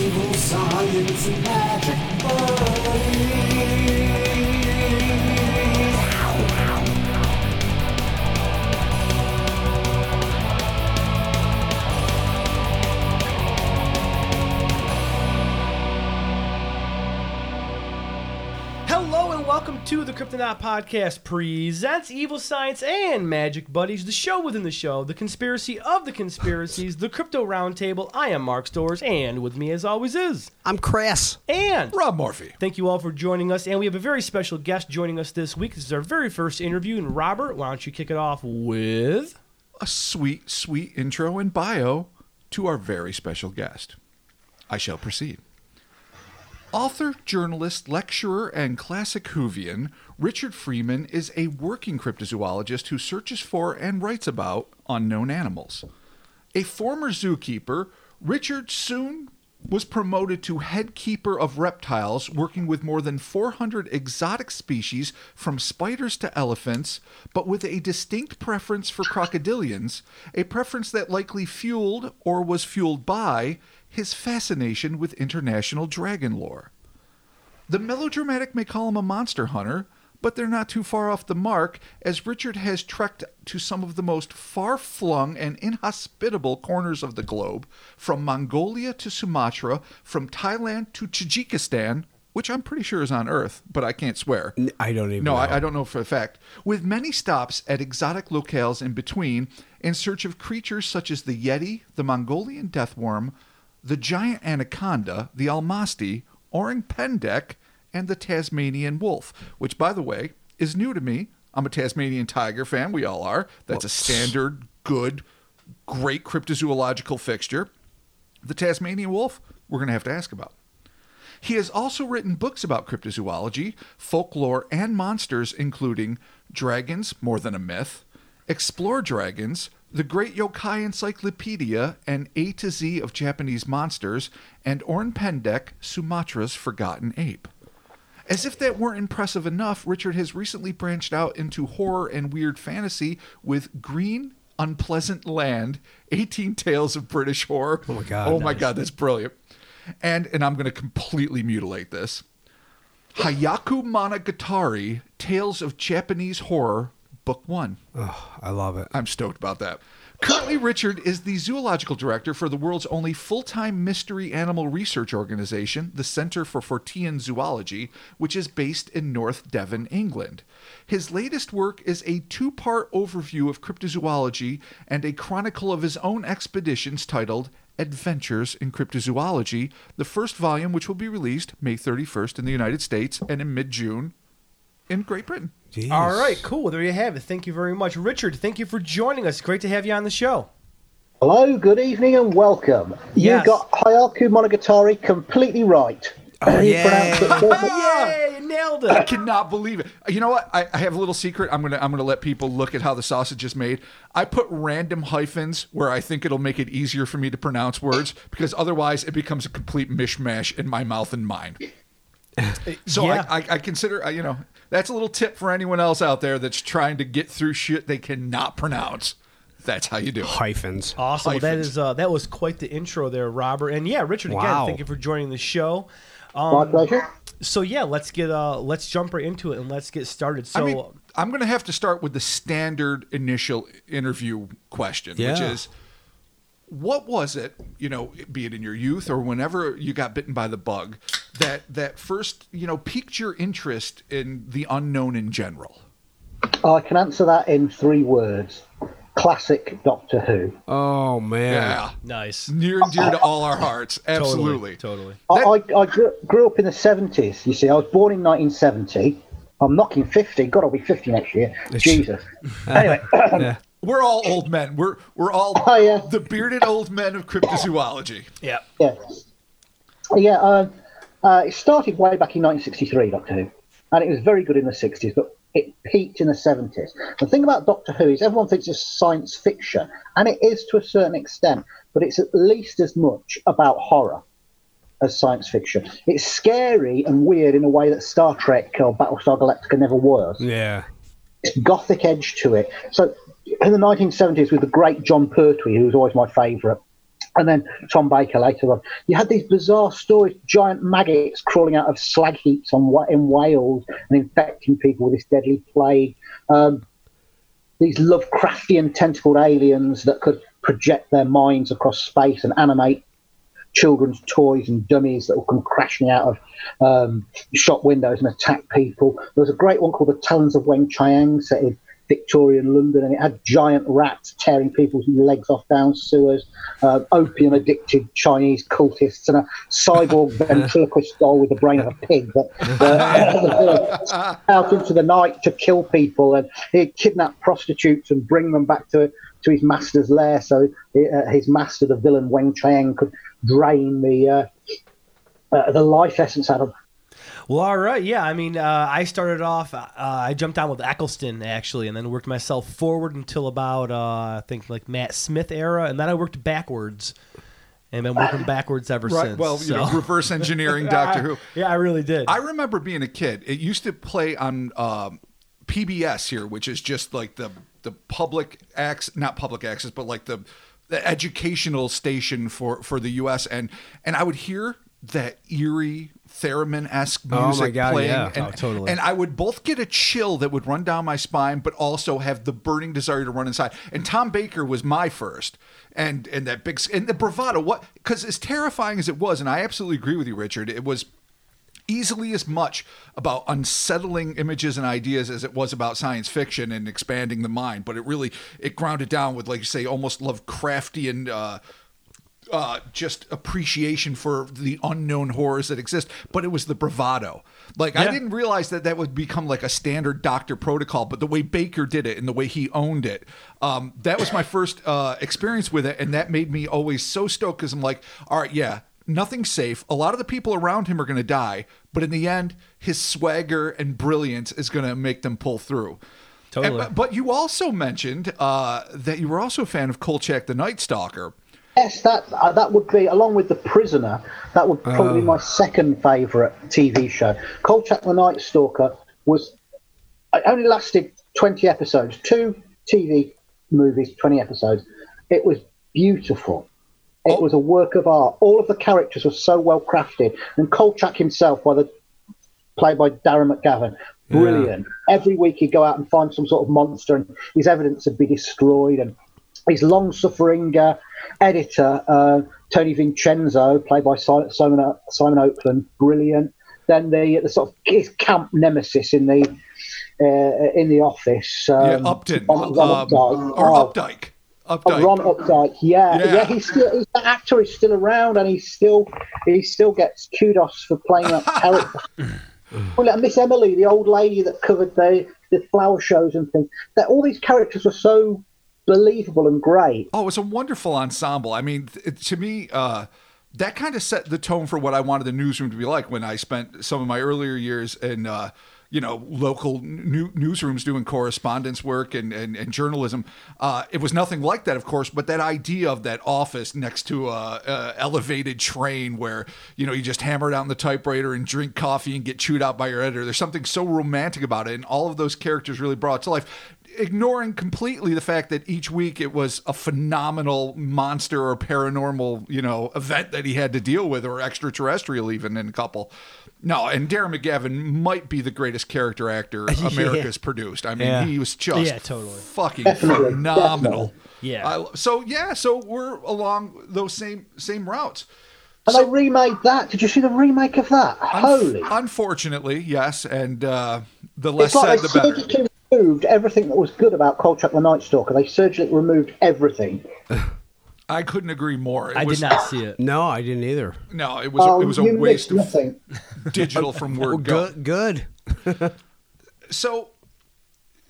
Evil science and magic buddies. Welcome to the Kryptonaut Podcast presents Evil Science and Magic Buddies, the show within the show, the conspiracy of the conspiracies, the Crypto Roundtable. I am Mark Stores, and with me as always is I'm Chris. and Rob Morphy. Thank you all for joining us, and we have a very special guest joining us this week. This is our very first interview, and Robert, why don't you kick it off with? A sweet, sweet intro and bio to our very special guest. I shall proceed. Author, journalist, lecturer, and classic Whovian, Richard Freeman is a working cryptozoologist who searches for and writes about unknown animals. A former zookeeper, Richard soon was promoted to head keeper of reptiles, working with more than 400 exotic species from spiders to elephants, but with a distinct preference for crocodilians, a preference that likely fueled or was fueled by his fascination with international dragon lore. The melodramatic may call him a monster hunter, but they're not too far off the mark, as Richard has trekked to some of the most far flung and inhospitable corners of the globe, from Mongolia to Sumatra, from Thailand to Tajikistan, which I'm pretty sure is on Earth, but I can't swear. I don't even No, know. I, I don't know for a fact. With many stops at exotic locales in between, in search of creatures such as the Yeti, the Mongolian deathworm, the giant anaconda, the almasty, orang pendek, and the Tasmanian wolf, which, by the way, is new to me. I'm a Tasmanian tiger fan. We all are. That's a standard, good, great cryptozoological fixture. The Tasmanian wolf, we're going to have to ask about. He has also written books about cryptozoology, folklore, and monsters, including Dragons, More Than a Myth, Explore Dragons, The Great Yokai Encyclopedia, and A to Z of Japanese Monsters, and Orang Pendek, Sumatra's Forgotten Ape. As if that weren't impressive enough, Richard has recently branched out into horror and weird fantasy with Green Unpleasant Land, 18 Tales of British Horror. Oh my God. Oh my god, that's brilliant. And and I'm going to completely mutilate this. Hyakumonogatari, Tales of Japanese Horror, Book 1. Oh, I love it. I'm stoked about that. Currently, Richard is the zoological director for the world's only full time mystery animal research organization, the Center for Fortean Zoology, which is based in North Devon, England. His latest work is a two part overview of cryptozoology and a chronicle of his own expeditions titled Adventures in Cryptozoology, the first volume, which will be released May 31st in the United States and in mid June in Great Britain. Jeez. All right, cool. There you have it. Thank you very much, Richard. Thank you for joining us. Great to have you on the show. Hello, good evening, and welcome. Yes. You got Hyakumonogatari completely right. Oh, You yay. pronounced it perfect. Yay, nailed I cannot believe it. You know what? I, I have a little secret. I'm gonna I'm gonna let people look at how the sausage is made. I put random hyphens where I think it'll make it easier for me to pronounce words because otherwise it becomes a complete mishmash in my mouth and mind. So Yeah. I, I, I consider uh, you know that's a little tip for anyone else out there that's trying to get through shit they cannot pronounce. That's how you do it. Hyphens. Awesome. Well, that Hyphens. is uh, that was quite the intro there, Robert. And yeah, Richard again, Wow. thank you for joining the show. My Um, pleasure. so yeah, let's get uh let's jump right into it and let's get started. So I mean, I'm going to have to start with the standard initial interview question, which is what was it, you know, be it in your youth or whenever you got bitten by the bug, that that first, you know, piqued your interest in the unknown in general? Oh, I can answer that in three words. Classic Doctor Who. Oh man. Yeah. nice. Near and dear to all our hearts. Absolutely. Totally. I, I, I grew, grew up in the 70s. You see, I was born in 1970. I'm knocking 50. God, I'll be 50 next year. Jesus. Anyway, Yeah. We're all old men. We're we're all Oh, yeah. the bearded old men of cryptozoology. Yeah. yeah. Yeah, uh, uh, it started way back in 1963, Doctor Who. And it was very good in the 60s, but it peaked in the 70s. The thing about Doctor Who is everyone thinks it's science fiction, and it is to a certain extent, but it's at least as much about horror as science fiction. It's scary and weird in a way that Star Trek or Battlestar Galactica never was. Yeah. It's gothic edge to it. So in the 1970s, with the great Jon Pertwee, who was always my favourite, and then Tom Baker later on. You had these bizarre stories, giant maggots crawling out of slag heaps on in Wales and infecting people with this deadly plague. Um, these Lovecraftian tentacled aliens that could project their minds across space and animate children's toys and dummies that will come crashing out of um, shop windows and attack people. There was a great one called The Talons of Weng Chiang set in Victorian London, and it had giant rats tearing people's legs off down sewers, uh, opium addicted Chinese cultists, and a cyborg ventriloquist doll with the brain of a pig that uh, out into the night to kill people, and he'd kidnap prostitutes and bring them back to to his master's lair, so uh, his master, the villain Weng Chiang, could drain the uh, uh, the life essence out of Well, all right. Yeah, I mean, uh, I started off. Uh, I jumped on with Eccleston actually, and then worked myself forward until about uh, I think like Matt Smith era, and then I worked backwards, and been working backwards ever Right. since. Well, you know, reverse engineering Doctor Who. yeah, I really did. I remember being a kid. It used to play on um, PBS here, which is just like the the public access, not public access, but like the the educational station for for the U.S. and and I would hear that eerie theremin esque Oh, my music God, playing, yeah. and, Oh, totally. and I would both get a chill that would run down my spine, but also have the burning desire to run inside. And Tom Baker was my first, and and that big and the bravado. What? Because as terrifying as it was, and I absolutely agree with you, Richard. It was easily as much about unsettling images and ideas as it was about science fiction and expanding the mind but it really it grounded down with like you say almost lovecraftian uh uh, just appreciation for the unknown horrors that exist, but it was the bravado. Like I didn't realize that that would become like a standard doctor protocol, but the way Baker did it and the way he owned it, um, that was my first uh, experience with it, and that made me always so stoked because I'm like, all right, yeah, nothing's safe. A lot of the people around him are going to die, but in the end, his swagger and brilliance is going to make them pull through. Totally. And- but, but you also mentioned uh, that you were also a fan of Kolchak the Night Stalker. Yes, that uh, that would be along with the Prisoner. That would probably be my second favourite TV show. Kolchak the Night Stalker was it only lasted twenty episodes, two TV movies, twenty episodes. It was beautiful. It was a work of art. All of the characters were so well crafted, and Kolchak himself, by the played by Darren McGavin. Brilliant. Every week he'd go out and find some sort of monster, and his evidence would be destroyed. And his long-suffering uh, editor, uh, Tony Vincenzo, played by Simon Simon Oakland, brilliant. Then the the sort of his camp nemesis in the uh, in the office, um, yeah, Upton. Um, Updyke. or Oh, Updyke. Oh, Updyke. Ron Updyke, yeah, Yeah. yeah, he's still he's, the actor is still around, and he still he still gets kudos for playing that character. well, Miss Emily, the old lady that covered the the flower shows and things, that all these characters were so believable and great. Oh, it's a wonderful ensemble. I mean, to me, uh, that kind of set the tone for what I wanted the newsroom to be like when I spent some of my earlier years in, uh, you know, local new, newsrooms doing correspondence work and, and, and journalism. Uh, it was nothing like that, of course, but that idea of that office next to a, a elevated train where, you know, you just hammer it out down the typewriter and drink coffee and get chewed out by your editor. There's something so romantic about it. And all of those characters really brought it to life ignoring completely the fact that each week it was a phenomenal monster or paranormal, you know, event that he had to deal with, or extraterrestrial even in a couple. No, and Darren McGavin might be the greatest character actor America's produced. I mean, Yeah. he was just Yeah, totally. fucking Definitely, phenomenal. Yeah. I- so yeah, so we're along those same same routes. And they remade that. Did you see the remake of that? Holy! Unfortunately, yes, and uh, the less It's like said, they the better. surgically removed everything that was good about Kolchak the Night Stalker. They surgically removed everything. I couldn't agree more. It I was, did not see it. No, I didn't either. No, it was a, Oh, it was a waste of nothing. digital from word Well, go. good. Good. so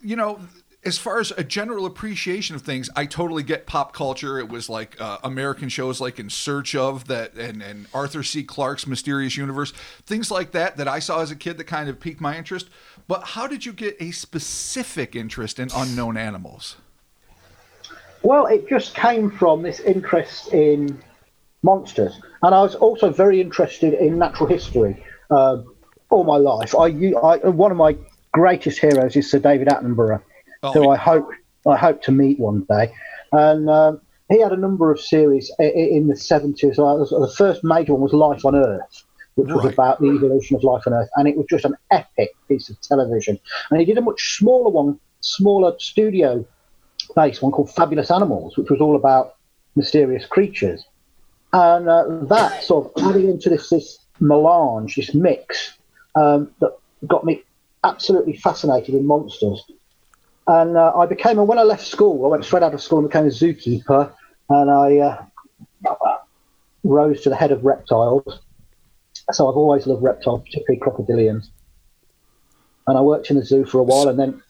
you know as far as a general appreciation of things i totally get pop culture it was like uh, american shows like in search of that and, and arthur c clarke's mysterious universe things like that that i saw as a kid that kind of piqued my interest but how did you get a specific interest in unknown animals Well, it just came from this interest in monsters, and I was also very interested in natural history uh, all my life. I, I one of my greatest heroes is Sir David Attenborough, Oh, who. I hope I hope to meet one day. And um, he had a number of series in the 70s. Uh, The first major one was Life on Earth, which was about the evolution of life on Earth, and it was just an epic piece of television. And he did a much smaller one, smaller studio based one called Fabulous Animals, which was all about mysterious creatures. And uh, that sort of added into this, this melange, this mix, um, that got me absolutely fascinated in monsters. And uh, I became, when I left school, I went straight out of school and became a zookeeper, and I uh, rose to the head of reptiles. So I've always loved reptiles, particularly crocodilians. And I worked in the zoo for a while, and then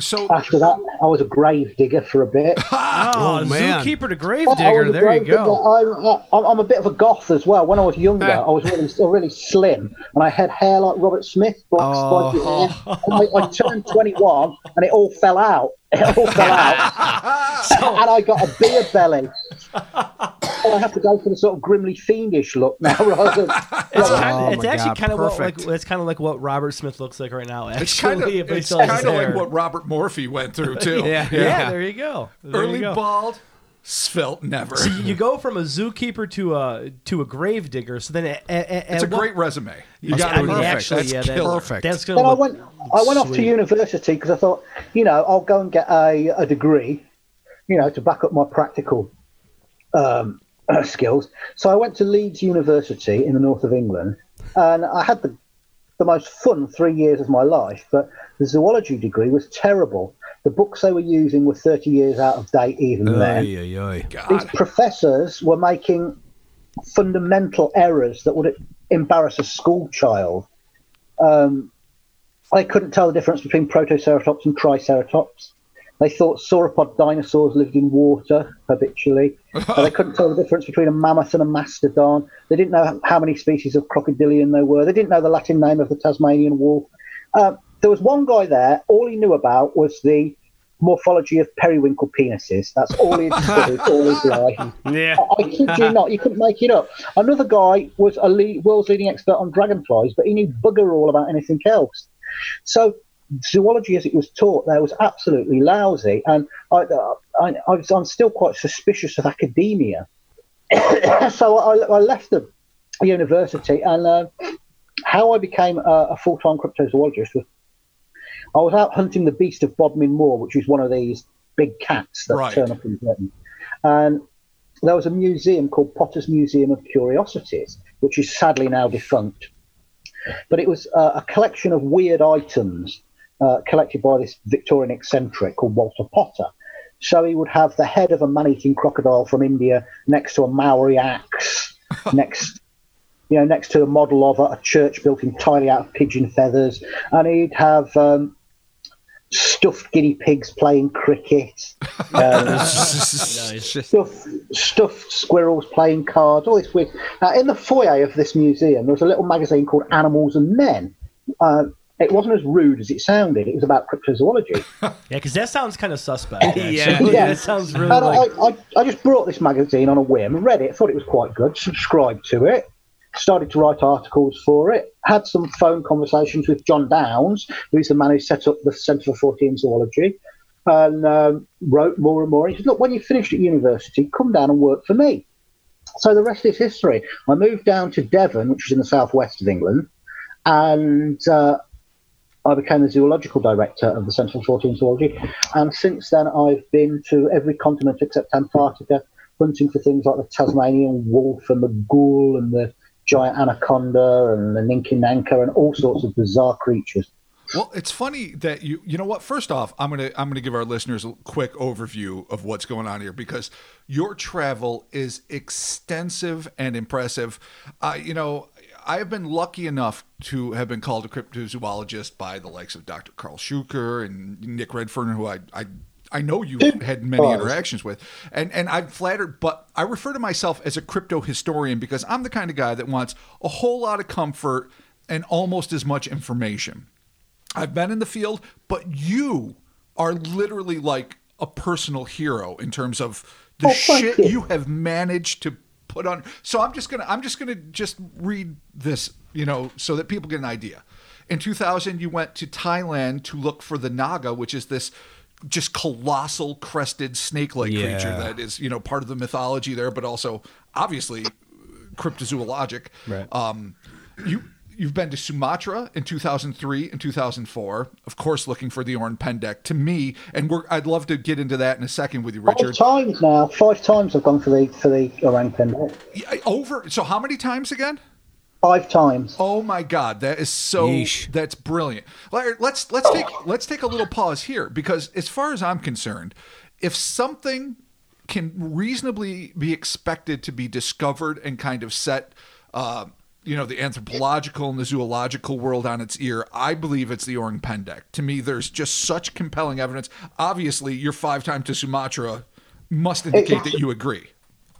So after that, I was a grave digger for a bit. Ah, oh, man. zookeeper to grave I digger. was a There you grave digger. go. I'm, I'm, I'm a bit of a goth as well. When I was younger, ah. I was really, really slim, and I had hair like Robert Smith, black oh. spiky hair. And I, I turned 21, and it all fell out. It all fell out, and I got a beer belly. So I have to go for the sort of grimly fiendish look now, rather. Than, It's, Oh kind it's my actually God, kind of what, like it's kind of like what Robert Smith looks like right now. Actually, it's kind of it's kind of like what Robert Morphy went through too. Yeah. Yeah, there you go. There Early you go. bald, svelte never. So you go from a zookeeper to a to a grave digger. So then, at, at, at it's a what- great resume. You got to mean, perfect. actually, That's yeah, that- Perfect. That's gonna then I went. I went off to university because I thought, you know, I'll go and get a, a degree, you know, to back up my practical um, skills. So I went to Leeds University in the north of England, and I had the the most fun three years of my life. But the zoology degree was terrible. The books they were using were 30 years out of date even then. Ay, ay, ay. These professors were making fundamental errors that would embarrass a school child. Um, I couldn't tell the difference between Protoceratops and Triceratops. They thought sauropod dinosaurs lived in water habitually. but they couldn't tell the difference between a mammoth and a mastodon. They didn't know how many species of crocodilian there were. They didn't know the Latin name of the Tasmanian wolf. Uh, there was one guy there. All he knew about was the morphology of periwinkle penises. That's all he'd studied all his life. Yeah. I kid you not, you couldn't make it up. Another guy was a lead, world's leading expert on dragonflies, but he knew bugger all about anything else. So zoology, as it was taught, there was absolutely lousy, and I, I, I was, I'm still quite suspicious of academia. so I, I left the university, and uh, how I became a, a full-time cryptozoologist was I was out hunting the beast of Bodmin Moor, which is one of these big cats that Right. turn up in Britain. And there was a museum called Potter's Museum of Curiosities, which is sadly now defunct. But it was uh, a collection of weird items uh, collected by this Victorian eccentric called Walter Potter. So he would have the head of a man-eating crocodile from India next to a Maori axe, next, you know, next to a model of a, a church built entirely out of pigeon feathers, and he'd have um, stuffed guinea pigs playing cricket. Um, stuffed, stuffed squirrels playing cards, all this weird. Now, in the foyer of this museum, there was a little magazine called Animals and Men. Uh, it wasn't as rude as it sounded. It was about cryptozoology. Yeah, because that sounds kind of suspect. Yeah. Yeah. that sounds really and like. I, I, I just brought this magazine on a whim, read it, thought it was quite good, subscribed to it, started to write articles for it, had some phone conversations with Jon Downes, who's the man who set up the Centre for Fortean Zoology, and um, wrote more and more. He said, Look, when you finished at university, come down and work for me. So the rest is history. I moved down to Devon, which is in the southwest of England, and uh, I became the zoological director of the Centre for Fortean Zoology. And since then, I've been to every continent except Antarctica, hunting for things like the Tasmanian wolf and the ghoul and the giant anaconda and the ninki-nanka and all sorts of bizarre creatures. Well, it's funny that you you know what. First off, I'm gonna I'm gonna give our listeners a quick overview of what's going on here because your travel is extensive and impressive. Uh, you know, I have been lucky enough to have been called a cryptozoologist by the likes of Dr. Karl Shuker and Nick Redfern, who I I. I know you had many interactions with, and and I'm flattered, but I refer to myself as a crypto historian because I'm the kind of guy that wants a whole lot of comfort and almost as much information. I've been in the field, but you are literally like a personal hero in terms of the Oh, shit you. you have managed to put on. So I'm just gonna I'm just gonna just read this, you know, so that people get an idea. In 2000, you went to Thailand to look for the Naga, which is this just colossal crested snake-like Yeah. creature that is you know part of the mythology there, but also obviously cryptozoologic. Right. Um, you you've been to Sumatra in 2003 and 2004, of course, looking for the Orang Pendek. To me, and we're I'd love to get into that in a second with you, Richard. Five Richard. times now. Five times I've gone for the for the orang pendek. Yeah, Over. So how many times again? Five times. Oh my God, that is so. Yeesh. That's brilliant. Let's let's take let's take a little pause here because, as far as I'm concerned, if something can reasonably be expected to be discovered and kind of set, uh, you know, the anthropological and the zoological world on its ear, I believe it's the Orang Pendek. To me, there's just such compelling evidence. Obviously, your five time to Sumatra must indicate that you agree.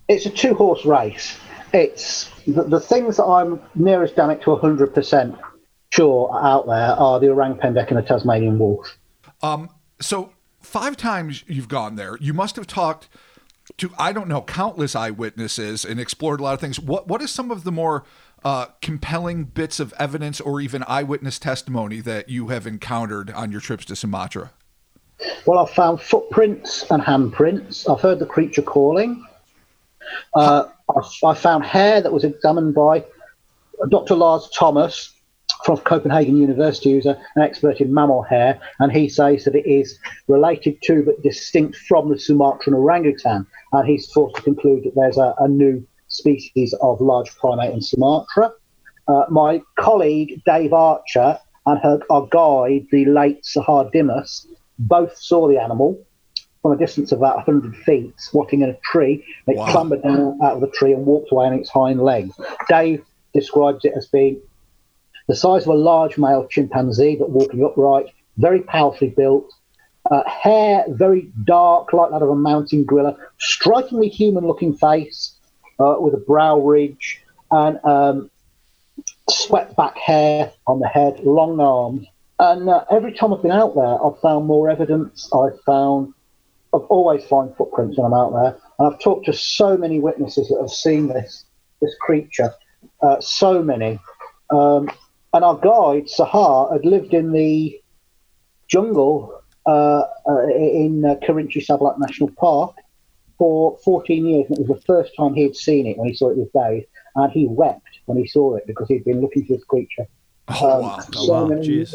It's a two horse race. It's the, the things that I'm nearest damn it to 100% sure out there are the orang pendek and the Tasmanian wolf. um, So five times you've gone there. You must have talked to I don't know countless eyewitnesses and explored a lot of things. What what is some of the more uh, compelling bits of evidence or even eyewitness testimony that you have encountered on your trips to Sumatra? Well, I've found footprints and handprints. I've heard the creature calling. Uh, I, found hair that was examined by Dr. Lars Thomas from Copenhagen University, who's a, an expert in mammal hair, and he says that it is related to but distinct from the Sumatran orangutan. And he's forced to conclude that there's a, a new species of large primate in Sumatra. Uh, my colleague Dave Archer and her our guide, the late Sahar Didmus, both saw the animal from a distance of about 100 feet, squatting in a tree. It Wow. clambered down out of the tree and walked away on its hind legs. Dave describes it as being the size of a large male chimpanzee, but walking upright, very powerfully built. Uh, hair very dark, like that of a mountain gorilla. Strikingly human-looking face uh, with a brow ridge and um, swept back hair on the head, long arms. And uh, every time I've been out there, I've found more evidence. I've found, I've always find footprints when I'm out there, and I've talked to so many witnesses that have seen this this creature. Uh, so many. Um, and our guide Sahar had lived in the jungle uh, uh, in uh, Kerinci Seblat National Park for 14 years, and it was the first time he had seen it when he saw it with Dave, and he wept when he saw it because he'd been looking for this creature. Oh um, wow! so wow, many jeez.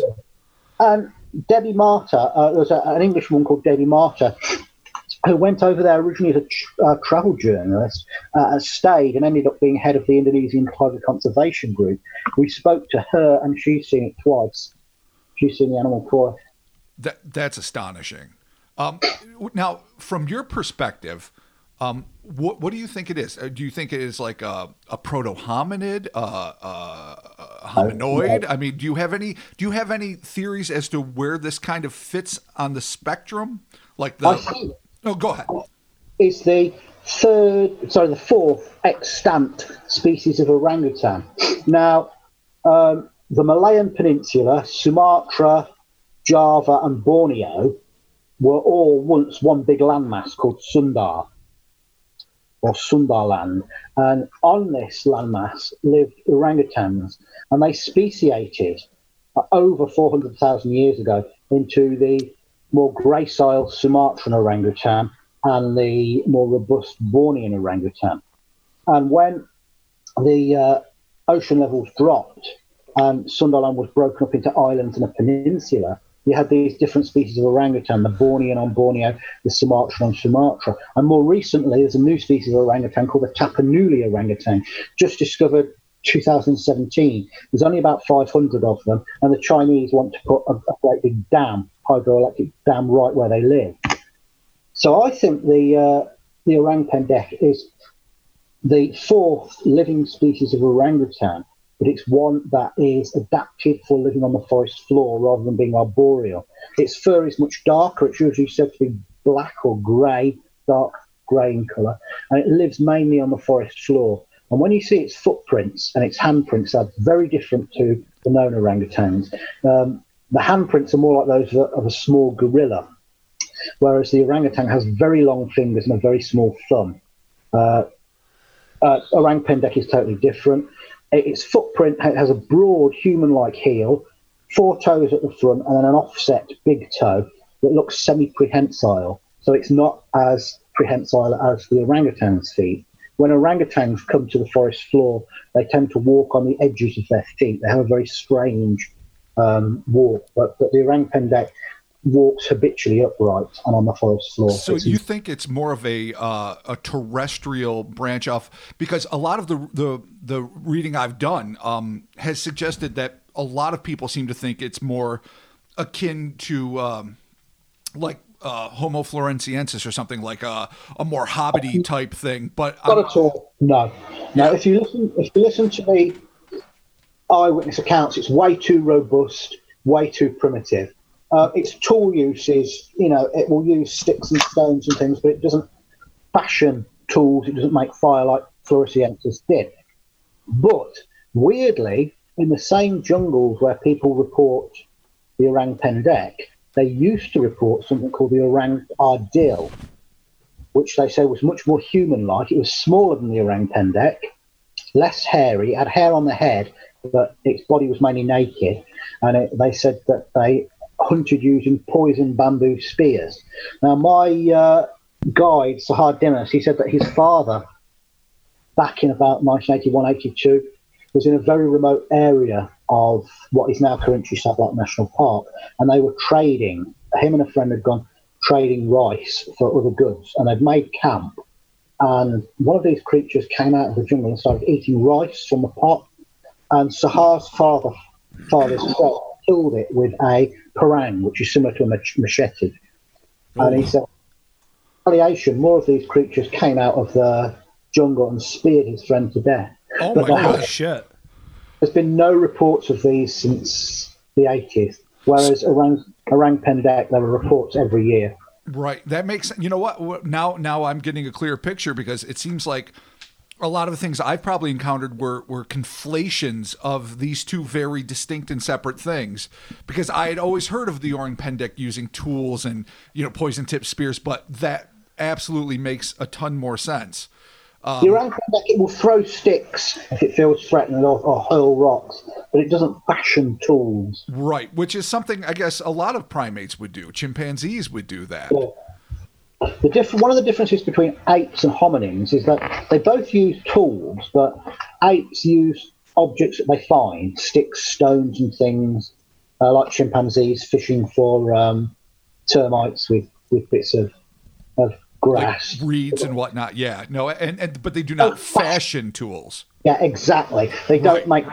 And Debbie Martyr, uh, there was a, an English woman called Debbie Martyr who went over there originally as a tr- uh, travel journalist, uh, stayed and ended up being head of the Indonesian Tiger Conservation Group. We spoke to her, and she's seen it twice. She's seen the animal twice. That that's astonishing. Um, now, from your perspective, um, what what do you think it is? Uh, Do you think it is like a, a proto hominid, uh, uh, a hominoid? I mean, do you have any do you have any theories as to where this kind of fits on the spectrum? Like the think oh, go ahead. is the third, sorry, the fourth extant species of orangutan. Now, um, the Malayan Peninsula, Sumatra, Java, and Borneo were all once one big landmass called Sunda or Sundaland. And on this landmass lived orangutans, and they speciated over 400,000 years ago into the more gracile Sumatran orangutan and the more robust Bornean orangutan. And when the uh, ocean levels dropped and Sundaland was broken up into islands and a peninsula, you had these different species of orangutan, the Bornean on Borneo, the Sumatran on Sumatra. And more recently, there's a new species of orangutan called the Tapanuli orangutan, just discovered 2017. There's only about 500 of them, and the Chinese want to put a, a great big dam, hydroelectric dam, right where they live. So I think the uh, the orang pendek is the fourth living species of orangutan, but it's one that is adapted for living on the forest floor rather than being arboreal. Its fur is much darker. It's usually said to be black or grey, dark grey in colour, and it lives mainly on the forest floor. And when you see its footprints and its handprints are very different to the known orangutans. Um, the handprints are more like those of a, of a small gorilla, whereas the orangutan has very long fingers and a very small thumb. Uh, uh, orang pendek is totally different. Its footprint has a broad human-like heel, four toes at the front, and then an offset big toe. that looks semi-prehensile. So it's not as prehensile as the orangutan's feet. When orangutans come to the forest floor, they tend to walk on the edges of their feet. They have a very strange um, walk, but, but the orangutan walks habitually upright and on the forest floor. So It's- you think it's more of a uh, a terrestrial branch off because a lot of the the the reading I've done um, has suggested that a lot of people seem to think it's more akin to um, like uh, Homo floresiensis or something like a a more hobbity type thing. But Not I'm- at all. No, no. If you listen, if you listen to the eyewitness accounts, it's way too robust, way too primitive. Uh, its tool use is, you know, it will use sticks and stones and things, but it doesn't fashion tools. It doesn't make fire like Floresiensis did. But weirdly, in the same jungles where people report the orang pendek, they used to report something called the orang ardil, which they say was much more human-like. It was smaller than the orang pendek, less hairy, had hair on the head, but its body was mainly naked. And it, they said that they hunted using poison bamboo spears. Now, my uh, guide, Sahar Didmus, he said that his father, back in about 1981-82, was in a very remote area of what is now Kerinci Seblat National Park, and they were trading. Him and a friend had gone trading rice for other goods, and they'd made camp. And one of these creatures came out of the jungle and started eating rice from a pot. And Sahar's father, father's killed it with a parang, which is similar to a mach- machete. Oh. And he said, retaliation, more of these creatures came out of the jungle and speared his friend to death. oh But my gosh. Shit. there's been no reports of these since the 80s, whereas around, orang pendek, there are reports every year. Right. That makes you know what what- now now I'm getting a clear picture because it seems like a lot of the things I've probably encountered were were conflations of these two very distinct and separate things because I had always heard of the Orang Pendek using tools and you know poison tip spears but that absolutely makes a ton more sense. Um, the orang pendek, it will throw sticks if it feels threatened or, or hurl rocks, but it doesn't fashion tools. Right, which is something I guess a lot of primates would do. Chimpanzees would do that. The diff- one of the differences between apes and hominins is that they both use tools, but apes use objects that they find, sticks, stones, and things, uh, like chimpanzees fishing for um, termites with, with bits of, of Like grass. reeds and whatnot. Yeah. No, and, and but they do not fashion tools. Yeah, exactly. They don't make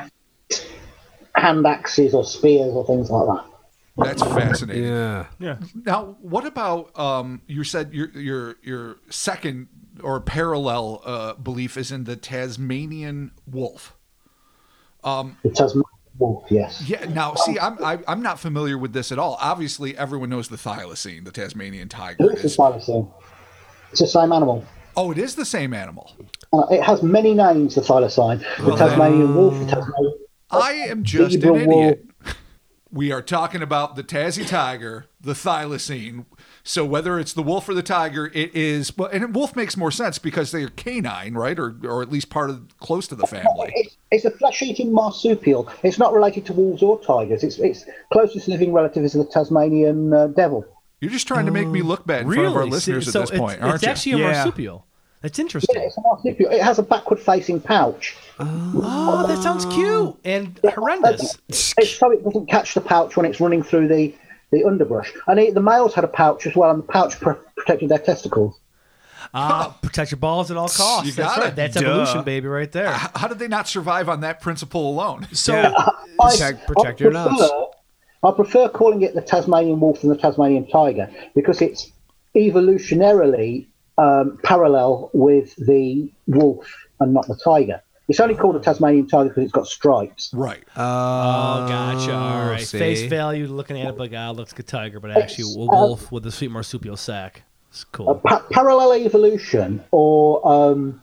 hand axes or spears or things like that. That's fascinating. Yeah. Yeah. Now, what about um, you said your your your second or parallel uh, belief is in the Tasmanian wolf? Um, The Tasmanian wolf, yes. Yeah. Now, see, I'm I, I'm not familiar with this at all. Obviously, everyone knows the thylacine, the Tasmanian tiger. It's the Is, thylacine. It's the same animal. oh, it is the same animal. Uh, it has many names, the thylacine. The Well, then- Tasmanian wolf, the Tasmanian... I am just an Zebra wolf. idiot. We are talking about the Tassie tiger, the thylacine. So whether it's the wolf or the tiger, it is. Well, and wolf makes more sense because they're canine, right, or or at least part of close to the family. It's, it's a flesh-eating marsupial. It's not related to wolves or tigers. Its its closest living relative is the Tasmanian uh, devil. You're just trying to make me look bad in front of our listeners so at this it's, point, aren't it's you? actually a Yeah. marsupial. That's interesting. Yeah, it's a marsupial. It has a backward-facing pouch. Oh, that sounds cute and horrendous. It's so it doesn't catch the pouch when it's running through the, the underbrush. And it, the males had a pouch as well, and the pouch pr- protected their testicles. Ah, protect your balls at all costs. You That's got right. it. That's Duh. evolution, baby, right there. H- How did they not survive on that principle alone? So, Yeah. I- Protect- protect I your prefer- nuts. I prefer calling it the Tasmanian wolf than the Tasmanian tiger because it's evolutionarily um, parallel with the wolf and not the tiger. It's only called a Tasmanian tiger because it's got stripes. Right. oh, gotcha. All right. see? Face value, looking at it but ah, looks like a tiger, but actually a wolf with a sweet marsupial sack. It's cool. Pa- parallel evolution or um,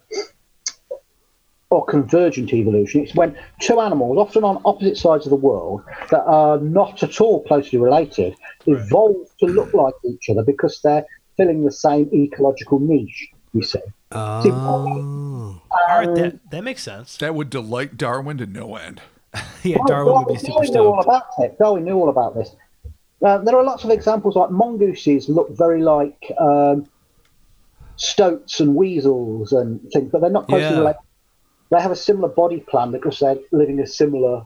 or convergent evolution. It's when two animals, often on opposite sides of the world, that are not at all closely related, evolve to look like each other because they're filling the same ecological niche. You see. Oh. all right, that, that makes sense. That would delight Darwin to no end. Yeah, Darwin would be super Darwin knew all about it. Darwin knew all about this. Uh, there are lots of examples like mongooses look very like um, stoats and weasels and things, but they're not closely Yeah. related. They have a similar body plan because they're living a similar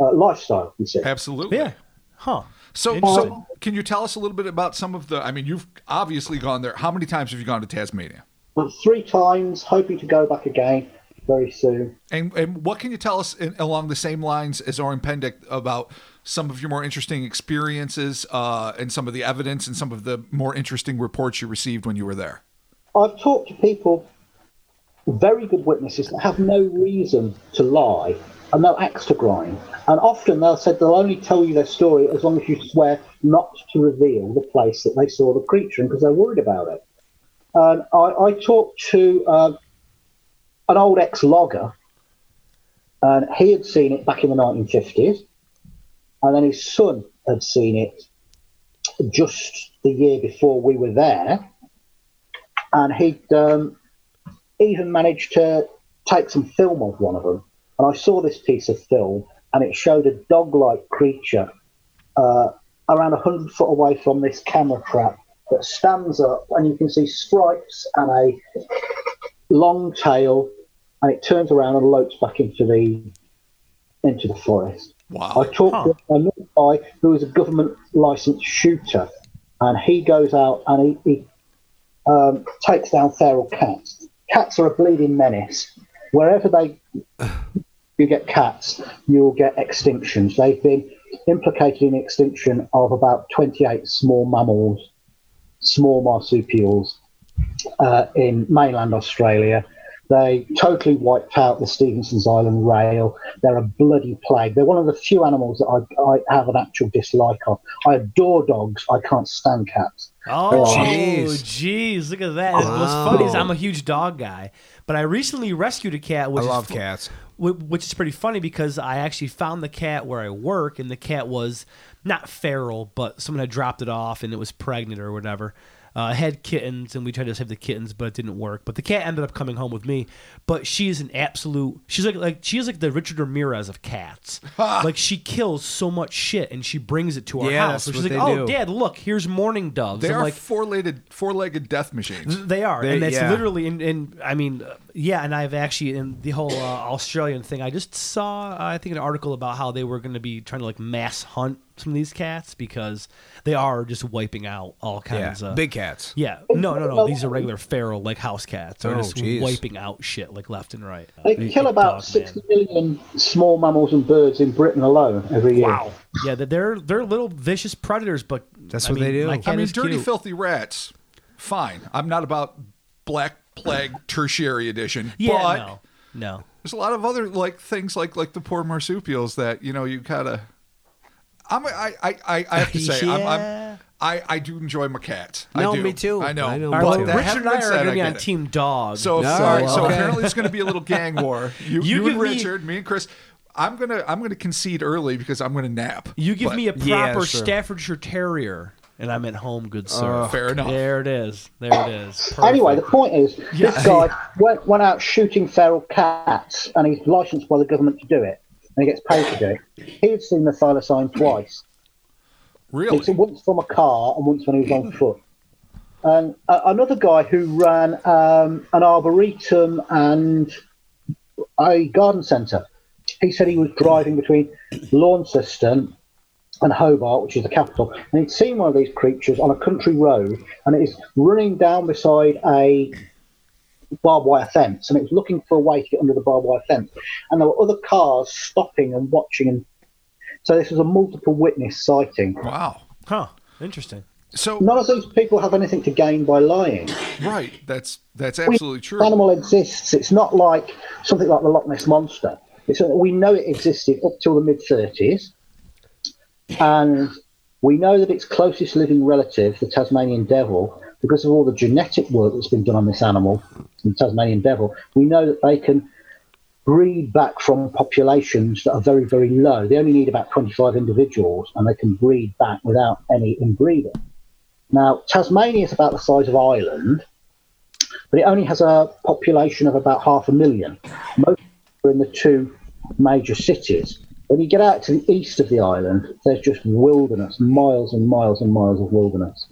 uh, lifestyle. You see, Absolutely. Yeah. Huh. So, so can you tell us a little bit about some of the? I mean, you've obviously gone there. How many times have you gone to Tasmania? But three times, hoping to go back again very soon. And and what can you tell us in, along the same lines as Orang Pendek about some of your more interesting experiences uh, and some of the evidence and some of the more interesting reports you received when you were there? I've talked to people, very good witnesses that have no reason to lie and no axe to grind. And often they'll say they'll only tell you their story as long as you swear not to reveal the place that they saw the creature in because they're worried about it. And I, I talked to uh, an old ex-logger, and he had seen it back in the 1950s, and then his son had seen it just the year before we were there and he'd um, even managed to take some film of one of them. And I saw this piece of film, and it showed a dog-like creature uh, around hundred foot away from this camera trap that stands up, and you can see stripes and a long tail, and it turns around and lopes back into the into the forest. Wow. I talked to another guy who was a government licensed shooter, and he goes out and he, he um, takes down feral cats. Cats are a bleeding menace. Wherever they you get cats, you'll get extinctions. They've been implicated in the extinction of about 28 small mammals, small marsupials uh, in mainland Australia. They totally wiped out the Stevenson's Island rail. They're a bloody plague. They're one of the few animals that I, I have an actual dislike of. I adore dogs. I can't stand cats. Oh, Jeez. Oh, jeez. Look at that. What's funny is I'm a huge dog guy, but I recently rescued a cat. Which I love fu- cats. Which is pretty funny because I actually found the cat where I work, and the cat was not feral, but someone had dropped it off, and it was pregnant or whatever. Uh, I had kittens, and we tried to save the kittens, but it didn't work. But the cat ended up coming home with me. But she's an absolute. She's like like she's like the Richard Ramirez of cats. like she kills so much shit, and she brings it to our Yeah, house. that's So she's what like, they "Oh, do." Dad, look, here's mourning doves." They I'm are like, four-legged, four-legged death machines. they are, They- and that's yeah. literally, and, and I mean, uh, yeah, and I've actually in the whole uh, Australian thing. I just saw, I think, an article about how they were going to be trying to like mass hunt some of these cats because they are just wiping out all Yeah, kinds of big cats. Yeah, no, no, no. These are regular feral like house cats. They're Oh, just jeez. wiping out shit like left and right. They Big kill about dog, man. 60 million small mammals and birds in Britain alone every year. Wow. Yeah, they're- they're they're little vicious predators, but That's I what they do. I mean, dirty, cute. filthy rats. Fine. I'm not about Black Plague Tertiary Edition. Yeah, but no, no. there's a lot of other like things like like the poor marsupials that you know you kind of. I'm I I I, I have to say I'm, I'm I I do enjoy my cats. I No, do. me too. I know. I know, All me right, well, too. Richard and I are going to be I on it. Team Dog. So No, sorry. So okay. apparently it's going to be a little gang war. You, You you, and give me- Richard, me and Chris. I'm gonna I'm gonna concede early because I'm gonna nap. You give But me a Yeah, proper sure. Staffordshire Terrier, and I'm at home, good sir. fair enough. There it is. There it is. Anyway, the point is, this guy went, went out shooting feral cats, and he's licensed by the government to do it, and he gets paid to do it. He had seen the thylacine twice. Really? It's once from a car and once when he was on foot. And uh, another guy who ran um, an arboretum and a garden centre. He said he was driving between Launceston and Hobart, which is the capital, and he'd seen one of these creatures on a country road, and it is running down beside a barbed wire fence, and it was looking for a way to get under the barbed wire fence, and there were other cars stopping and watching, and so this was a multiple witness sighting. Wow. Huh. Interesting. So None of these people have anything to gain by lying. right, that's that's absolutely The true. animal exists. It's not like something like the Loch Ness monster. It's we know it existed up till the mid 30s, and we know that its closest living relative, the Tasmanian devil, because of all the genetic work that's been done on this animal, the Tasmanian devil, we know that they can breed back from populations that are very, very low. They only need about 25 individuals, and they can breed back without any inbreeding. Now, Tasmania is about the size of Ireland, but it only has a population of about half a million. Most are in the two major cities. When you get out to the east of the island, there's just wilderness, miles and miles and miles of wilderness.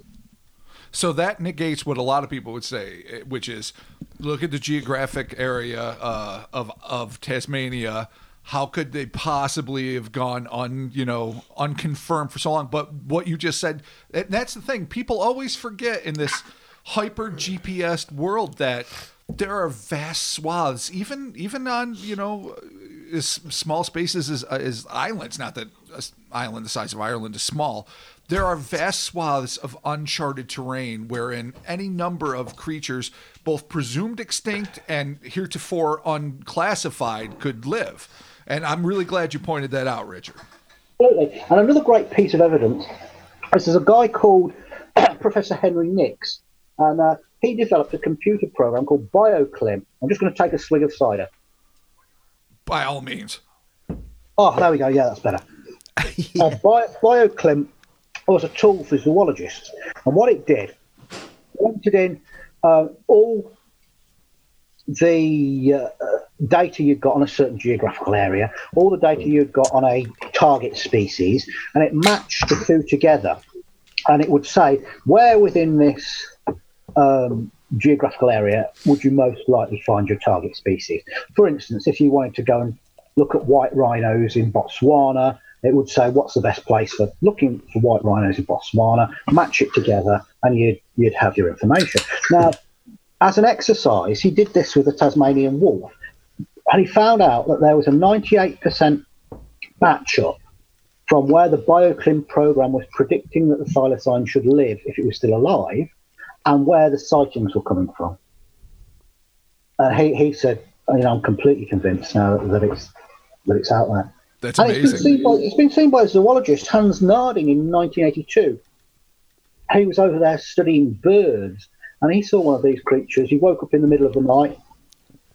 So that negates what a lot of people would say, eh, which is look at the geographic area uh, of of Tasmania. How could they possibly have gone un you know unconfirmed for so long? But what you just said, that's the thing. People always forget in this hyper GPS world that there are vast swaths, even even on you know as small spaces as, as islands. Not that an island the size of Ireland is small. There are vast swaths of uncharted terrain wherein any number of creatures, both presumed extinct and heretofore unclassified, could live. And I'm really glad you pointed that out, Richard. Absolutely. And another great piece of evidence is there's a guy called Professor Henry Nix, and uh, he developed a computer program called BioClim. I'm just going to take a swig of cider. By all means. Oh, there we go. Yeah, that's better. uh, Bio, BioClim was a tool for zoologists, and what it did, it entered in uh, all the uh, data you'd got on a certain geographical area, all the data you'd got on a target species, and it matched the two together. And it would say where within this um, geographical area would you most likely find your target species. For instance, if you wanted to go and look at white rhinos in Botswana, it would say what's the best place for looking for white rhinos in Botswana, match it together, and you'd, you'd have your information. Now, as an exercise, he did this with a Tasmanian wolf, and he found out that there was a 98% match up from where the BioClim program was predicting that the thylacine should live if it was still alive and where the sightings were coming from. And he, he said, you know, I'm completely convinced now that it's that it's out there. That's and it's been, amazing. seen by, it's been seen by zoologist Hans Naarding in 1982. He was over there studying birds, and he saw one of these creatures. He woke up in the middle of the night,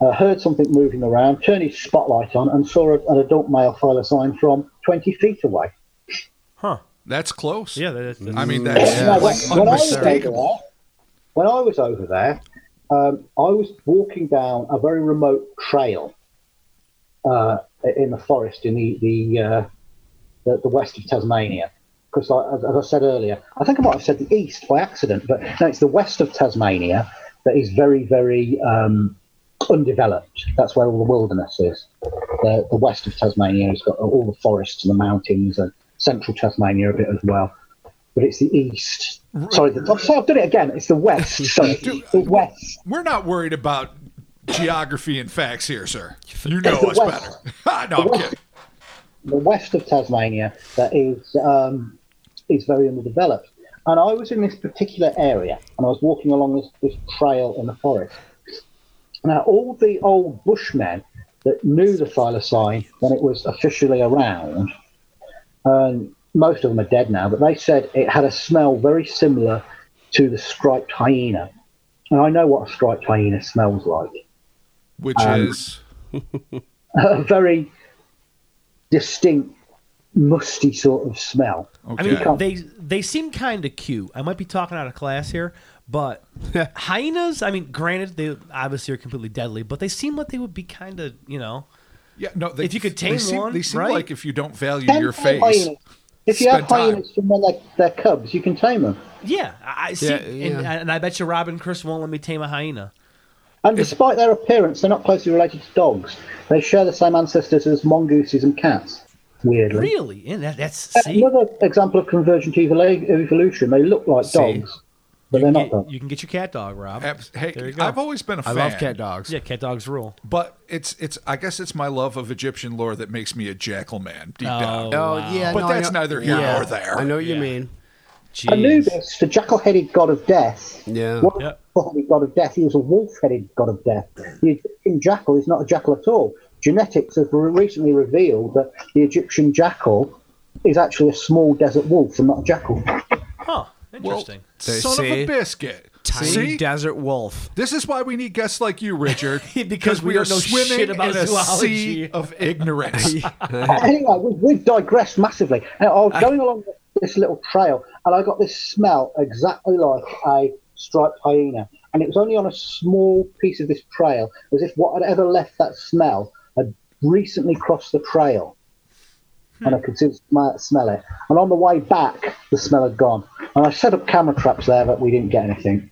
uh, heard something moving around, turned his spotlight on, and saw a, an adult male thylacine from 20 feet away. Huh. That's close. Yeah, that, that's, I mean, that's Now, like when, when I was over unmistakable. When I was over there, um, I was walking down a very remote trail uh, in the forest in the the, uh, the the west of Tasmania. Because, as, as I said earlier, I think I might have said the east by accident, but no, it's the west of Tasmania that is very, very um, undeveloped. That's where all the wilderness is. The, the west of Tasmania has got all the forests and the mountains, and central Tasmania a bit as well. But it's the east. Sorry, the, sorry, I've done it again. It's the west. Sorry, the west. We're not worried about geography and facts here, sir. You know the us West. better. no, I'm kidding. the west of Tasmania that is um, is very underdeveloped. And I was in this particular area, and I was walking along this, this trail in the forest. Now, all the old bushmen that knew the thylacine when it was officially around, and most of them are dead now, but they said it had a smell very similar to the striped hyena. And I know what a striped hyena smells like. Which Um, is A very distinct, musty sort of smell. I mean, okay. they they seem kind of cute. I might be talking out of class here, but hyenas. I mean, granted, they obviously are completely deadly, but they seem like they would be kind of, you know. yeah, no. They, if you could they tame seem, one, they seem right? like if you don't value Can your face, hyenas. If you have hyenas from when they're, they're cubs, you can tame them. Yeah, I I see, Yeah, And, yeah. and I bet you Robin Chris won't let me tame a hyena. And despite their appearance, they're not closely related to dogs. They share the same ancestors as mongooses and cats. Weirdly. Really? And that, that's see. Another example of convergent evolu- evolution. They look like See? dogs, but You they're can, not get, dogs. you can get your cat dog, Rob. Hey, There you go. I've always been a I fan. I love cat dogs. Yeah, cat dogs rule. But it's it's I guess it's my love of Egyptian lore that makes me a jackal man deep Oh, down. Oh Wow. yeah, But no, that's neither here yeah, nor there. I know what you Yeah. mean. Jeez. Anubis, the jackal-headed god of death, Yeah. wasn't Yep. god of death. He was a wolf-headed god of death. The Egyptian jackal is not a jackal at all. Genetics have recently revealed that the Egyptian jackal is actually a small desert wolf and not a jackal. Huh. Well, Interesting. They son of a biscuit. Tiny See, desert wolf. this is why we need guests like you, Richard, Because we we are don't swimming shit about in a zoology. sea of ignorance. anyway, we, we've digressed massively. And I was going along this little trail, and I got this smell exactly like a striped hyena. And it was only on a small piece of this trail, as if what had ever left that smell had recently crossed the trail. And I could still smell it. And on the way back, the smell had gone. And I set up camera traps there, but we didn't get anything.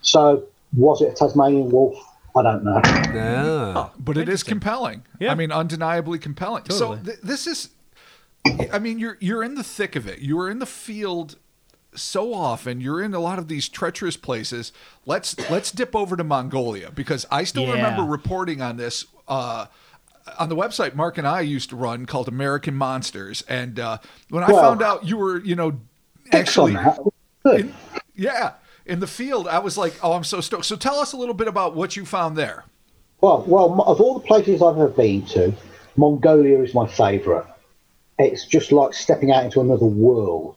So, was it a Tasmanian wolf? I don't know. Yeah. but it is compelling. Yeah. I mean, undeniably compelling. Totally. So th- this is, I mean, you're you're in the thick of it. You are in the field so often. You're in a lot of these treacherous places. Let's let's dip over to Mongolia because I still Yeah. remember reporting on this. Uh, on the website Mark and I used to run called American Monsters, and uh, when I Well- found out you were, you know, actually. Good. yeah, in the field, I was like, oh, I'm so stoked. So tell us a little bit about what you found there. Well, well, of all the places I've ever been to, Mongolia is my favourite. It's just like stepping out into another world.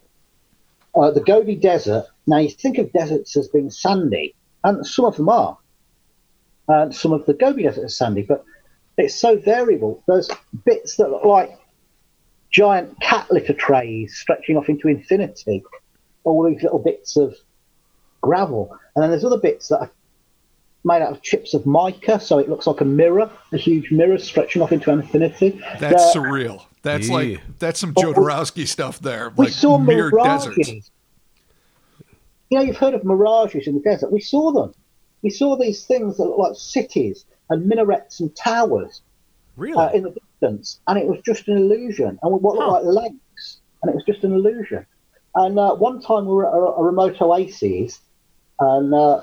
Uh, the Gobi Desert. Now you think of deserts as being sandy, and some of them are. And some of the Gobi Desert is sandy, but it's so variable. There's bits that look like giant cat litter trays stretching off into infinity. All these little bits of gravel, and then there's other bits that are made out of chips of mica, so it looks like a mirror, a huge mirror stretching off into infinity. That's The- surreal. That's Yeah. like that's some Jodorowsky stuff there. we like saw mere mirages. deserts. You know, you've heard of mirages in the desert. We saw them. We saw these things that look like cities and minarets and towers Really? uh, in the distance, and it was just an illusion. And what looked Huh. like lakes, and it was just an illusion. And uh, one time we were at a, a remote oasis, and uh,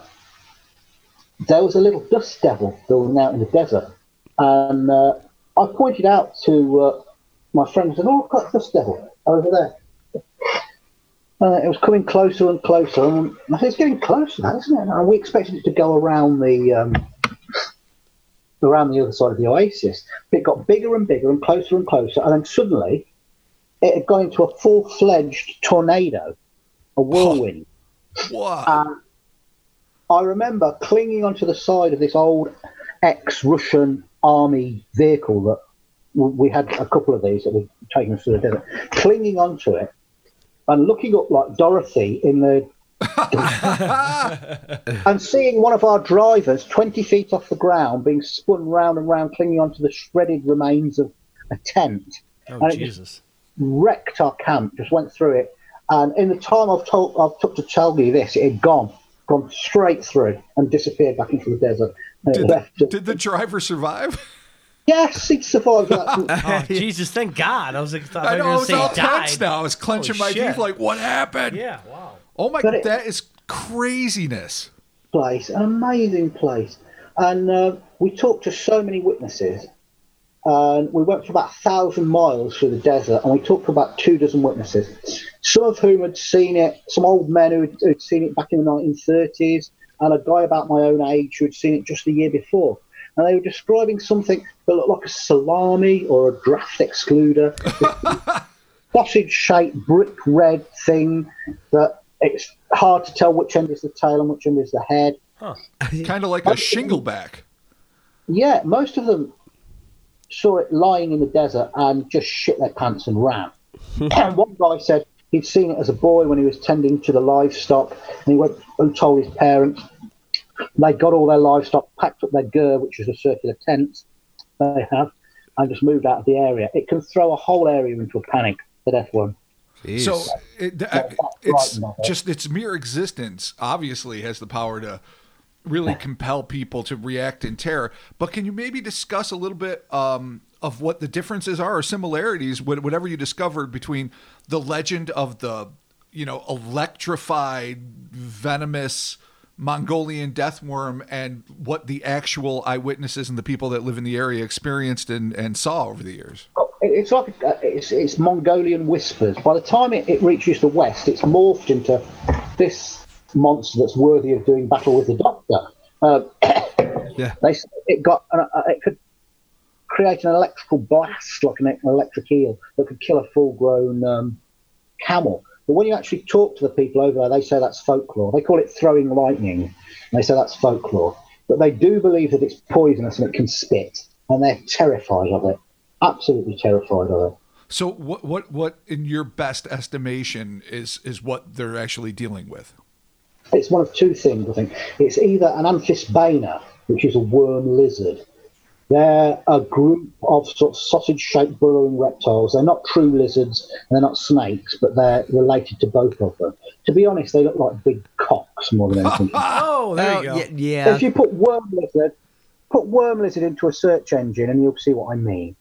there was a little dust devil building out in the desert. And uh, I pointed out to uh, my friend, I said, "Oh, look dust devil over there." Uh, it was coming closer and closer, and I said, "It's getting closer, now, isn't it?" And we expected it to go around the um, around the other side of the oasis. But it got bigger and bigger and closer and closer, and then suddenly it had gone into a full-fledged tornado, a whirlwind. Wow. Um, I remember clinging onto the side of this old ex-Russian army vehicle that we had a couple of these that we'd taken us to the desert, clinging onto it and looking up like Dorothy in the and seeing one of our drivers 20 feet off the ground being spun round and round clinging onto the shredded remains of a tent oh, and it just Jesus. wrecked our camp, just went through it. And in the time I've told, I've took to tell you this, it had gone, gone straight through and disappeared back into the desert. And it did, left. the, did the driver survive? yes, he survived that. Oh, Jesus, thank God. I was like, thought I you know. were I was all he died. tense now. I was clenching Holy my shit. teeth. Like, what happened? Yeah, wow. Oh my! It- that is craziness. place, an amazing place. And uh, we talked to so many witnesses. And we went for about a thousand miles through the desert, and we talked to about two dozen witnesses, some of whom had seen it, some old men who had, who'd seen it back in the 1930s, and a guy about my own age who had seen it just the year before. And they were describing something that looked like a salami or a draft excluder, sausage shaped brick red thing that it's hard to tell which end is the tail and which end is the head. Kind of like a shingleback. Yeah, most of them saw it lying in the desert and just shit their pants and ran. Hmm. and one guy said he'd seen it as a boy when he was tending to the livestock, and he went and told his parents. They got all their livestock, packed up their ger, which is a circular tent they have, and just moved out of the area. It can throw a whole area into a panic. The death one. Jeez. So it, Yeah, uh, it's just its mere existence obviously has the power to really compel people to react in terror. But can you maybe discuss a little bit um, of what the differences are or similarities, whatever you discovered between the legend of the, you know, electrified, venomous Mongolian death worm and what the actual eyewitnesses and the people that live in the area experienced and, and saw over the years? It- It's like uh, it's, it's Mongolian whispers. By the time it, it reaches the west, it's morphed into this monster that's worthy of doing battle with the Doctor. Uh, Yeah. they it got uh, uh, it could create an electrical blast like an, an electric eel that could kill a full-grown um, camel. But when you actually talk to the people over there, they say that's folklore. They call it throwing lightning. And they say that's folklore. But they do believe that it's poisonous and it can spit, and they're terrified of it. Absolutely terrified of it. So what what what in your best estimation is is what they're actually dealing with? It's one of two things, I think. It's either an amphisbaena, which is a worm lizard They're a group of sort of sausage-shaped burrowing reptiles. They're not true lizards, they're not snakes, but they're related to both of them. To be honest, they look like big cocks more than anything. Oh, there Oh, you go. yeah, yeah. If you put worm lizard, put worm lizard into a search engine, and you'll see what I mean.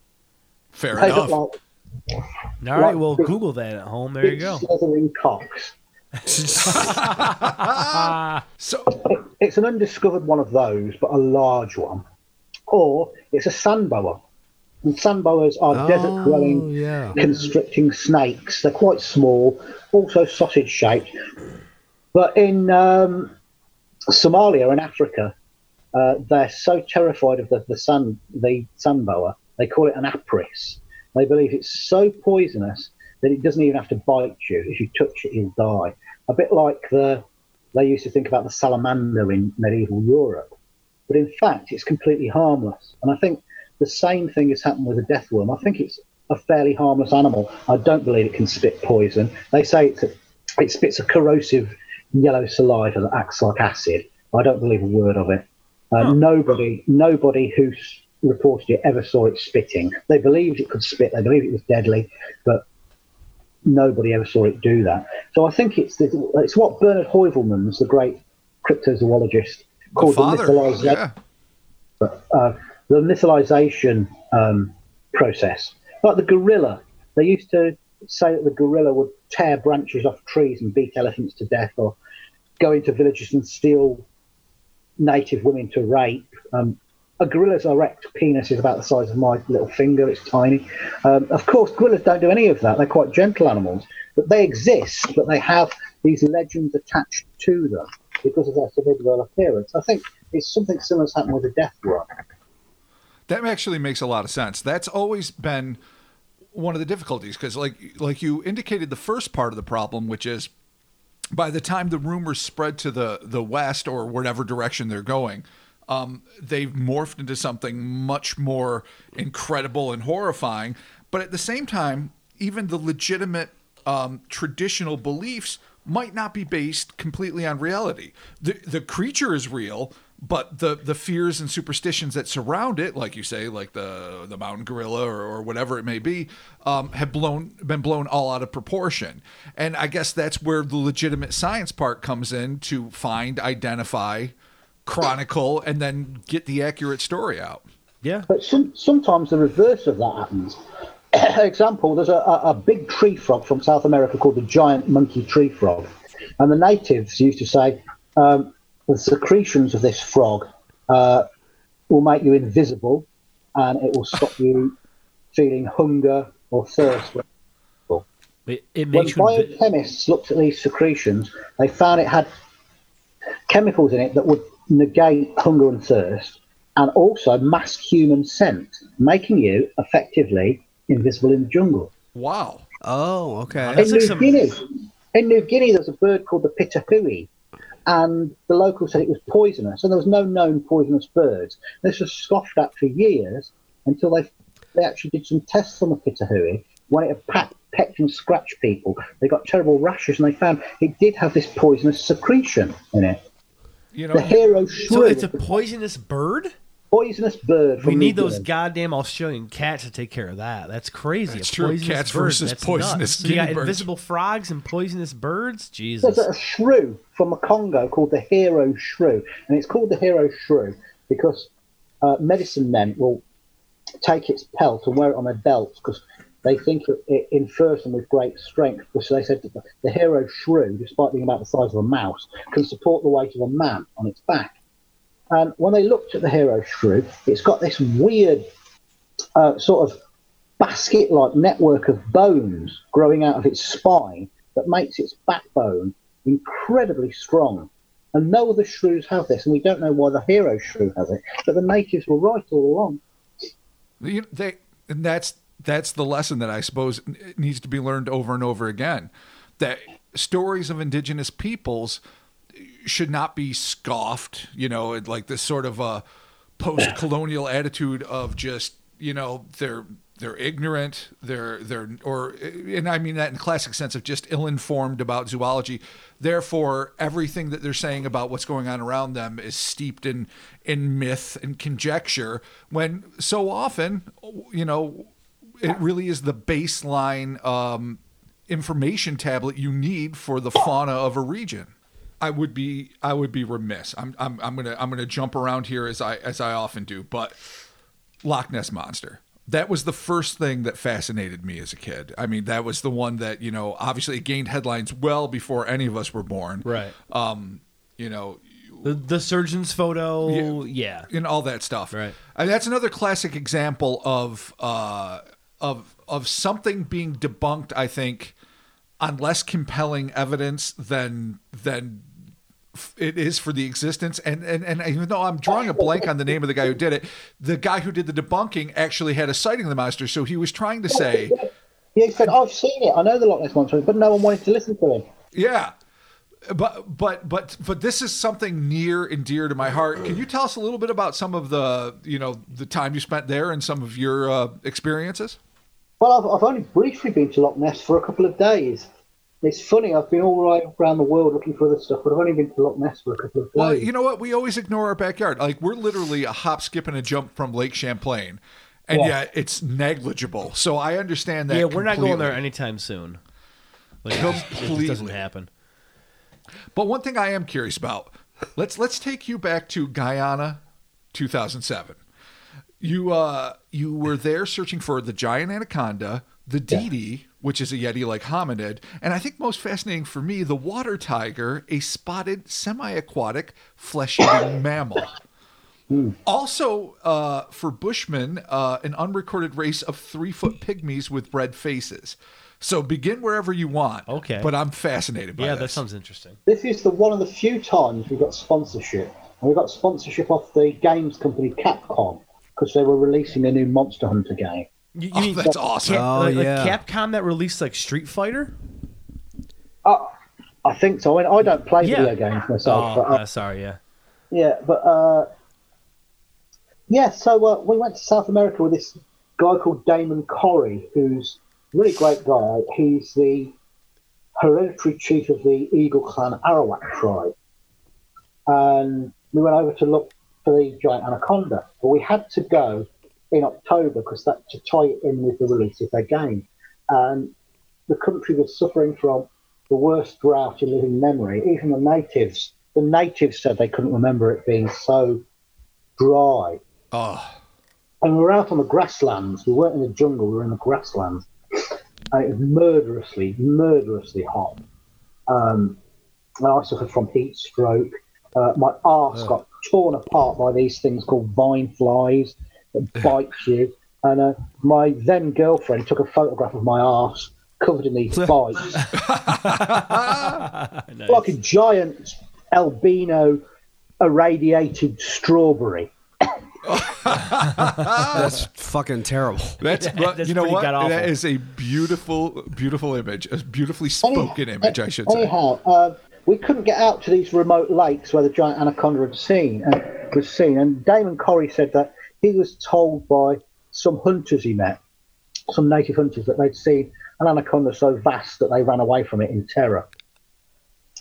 Fair They enough. look like All right, well, big- Google that at home. There you big go. slithering cocks. So, It's an undiscovered one of those, but a large one. Or it's a sand boa. And sand boas are Oh, desert-dwelling, yeah. constricting snakes. They're quite small, also sausage-shaped. But in um, Somalia and Africa, uh, they're so terrified of the, the sun, the sandboa, they call it an apris. They believe it's so poisonous that it doesn't even have to bite you. If you touch it, you'll die. A bit like the they used to think about the salamander in medieval Europe. But in fact, it's completely harmless. And I think the same thing has happened with a death worm. I think it's a fairly harmless animal. I don't believe it can spit poison. They say it's a, it spits a corrosive yellow saliva that acts like acid. I don't believe a word of it. Uh, Nobody, nobody who s- reported it ever saw it spitting. They believed it could spit. They believed it was deadly, but nobody ever saw it do that. So I think it's the, it's what Bernard Heuvelmans, the great cryptozoologist, called the, mythologi- Yeah. uh, the mythalization um, process. Like the gorilla, they used to say that the gorilla would tear branches off trees and beat elephants to death, or go into villages and steal native women to rape. Um, a gorilla's erect penis is about the size of my little finger. It's tiny. Um, of course, gorillas don't do any of that. They're quite gentle animals, but they exist. But they have these legends attached to them because of their formidable appearance. I think it's something similar has happened with the death worm. That actually makes a lot of sense. That's always been one of the difficulties because, like, like you indicated, the first part of the problem, which is by the time the rumors spread to the the west or whatever direction they're going, um, they've morphed into something much more incredible and horrifying. But at the same time, even the legitimate um, traditional beliefs might not be based completely on reality. The the creature is real, but the the fears and superstitions that surround it, like you say, like the the mountain gorilla or, or whatever it may be, um, have blown been blown all out of proportion. And I guess that's where the legitimate science part comes in to find, identify, chronicle, and then get the accurate story out. Yeah. But some, sometimes the reverse of that happens. Example, there's a, a, a big tree frog from South America called the giant monkey tree frog. And the natives used to say um, the secretions of this frog uh, will make you invisible and it will stop you feeling hunger or thirst. It, it When makes invi- biochemists looked at these secretions, they found it had chemicals in it that would negate hunger and thirst and also mask human scent, making you effectively invisible in the jungle. Wow. Oh, okay. That's in New some- Guinea, in New Guinea, there's a bird called the pitohui, and the locals said it was poisonous, and there was no known poisonous birds. This was scoffed at for years until they they actually did some tests on the pitohui. When it had packed, pecked and scratched people, they got terrible rashes, and they found it did have this poisonous secretion in it. You know, The hero shrew, So it's a poisonous bird? poisonous bird. We need those Guinea. goddamn Australian cats to take care of that. That's crazy. That's A true. poisonous Cats bird, versus that's poisonous nuts. So you got birds. invisible frogs and poisonous birds? Jesus. There's a shrew from the Congo called the hero shrew, and it's called the hero shrew because uh, medicine men will take its pelt and wear it on their belts because they think it, it infers them with great strength. Because they said that the, the hero shrew, despite being about the size of a mouse, can support the weight of a man on its back. And when they looked at the hero shrew, it's got this weird uh, sort of basket like network of bones growing out of its spine that makes its backbone incredibly strong. And no other shrews have this, and we don't know why the hero shrew has it, but the natives were right all along. You- they and that's that's the lesson that I suppose needs to be learned over and over again that stories of indigenous peoples eh, should not be scoffed you know like this sort of a post-colonial attitude of just you know they're they're ignorant. They're they're or eh, and I mean that in classic sense of just ill-informed about zoology. Therefore, everything that they're saying about what's going on around them is steeped in in myth and conjecture. When so often, you know, it really is the baseline um, information tablet you need for the fauna of a region. I would be I would be remiss. I'm I'm I'm gonna I'm gonna jump around here as I as I often do, but Loch Ness monster. That was the first thing that fascinated me as a kid. I mean, that was the one that you know obviously it gained headlines well before any of us were born. Right. Um, you know, The, the surgeon's photo. Yeah. and all that stuff. Right. And that's another classic example of uh, of of something being debunked. I think on less compelling evidence than than it is for the existence. And and and even though I'm drawing a blank on the name of the guy who did it, the guy who did the debunking actually had a sighting of the monster. So he was trying to say, Yeah, he said, I've seen it. I know the Loch Ness Monster, but no one wanted to listen to him. yeah. But but but but this is something near and dear to my heart. Can you tell us a little bit about some of the you know the time you spent there and some of your uh, experiences? Well, I've, I've only briefly been to Loch Ness for a couple of days. It's funny, I've been all right around the world looking for other stuff, but I've only been to Loch Ness for a couple of days. Well, you know what? We always ignore our backyard. Like we're literally a hop, skip, and a jump from Lake Champlain, and Yeah. yet it's negligible. So I understand that. Yeah, we're not going there anytime soon. Like, it just, it just doesn't happen. But one thing I am curious about let's let's take you back to Guyana, 2007. You uh you were there searching for the giant anaconda, the Didi, which is a yeti-like hominid, and I think most fascinating for me, the water tiger, a spotted semi-aquatic flesh-eating mammal. Also, uh, for Bushmen, uh, an unrecorded race of three-foot pygmies with red faces. So begin wherever you want. Okay. But I'm fascinated by Yeah, this. that sounds interesting. This is the one of the few times we've got sponsorship. And we got sponsorship off the games company Capcom because they were releasing a new Monster Hunter game. You, you Oh, mean that's awesome. Cap, Oh, like, like yeah. Capcom that released like Street Fighter? Uh, I think so. I, mean, I don't play Yeah. video games myself, Oh, but uh, uh, sorry, yeah. yeah, but uh, yeah. So uh, we went to South America with this guy called Damon Corrie, who's a really great guy. He's the hereditary chief of the Eagle Clan Arawak tribe, and we went over to look for the giant anaconda. But we had to go in October because that to tie it in with the release of their game, and the country was suffering from the worst drought in living memory. Even the natives, the natives said they couldn't remember it being so dry. Oh, And we were out on the grasslands. We weren't in the jungle. We were in the grasslands. And it was murderously, murderously hot. Um, and I suffered from heat stroke. Uh, my arse got torn apart by these things called vine flies that bite you. And uh, my then girlfriend took a photograph of my arse covered in these bites, Nice. like a giant albino irradiated strawberry. That's fucking terrible. That's, but That's you know what? That is a beautiful, beautiful image. A beautifully spoken Any- image, I should say. Anyhow, uh, we couldn't get out to these remote lakes where the giant anaconda had seen uh, was seen, and Damon Corrie said that he was told by some hunters he met, some native hunters, that they'd seen an anaconda so vast that they ran away from it in terror.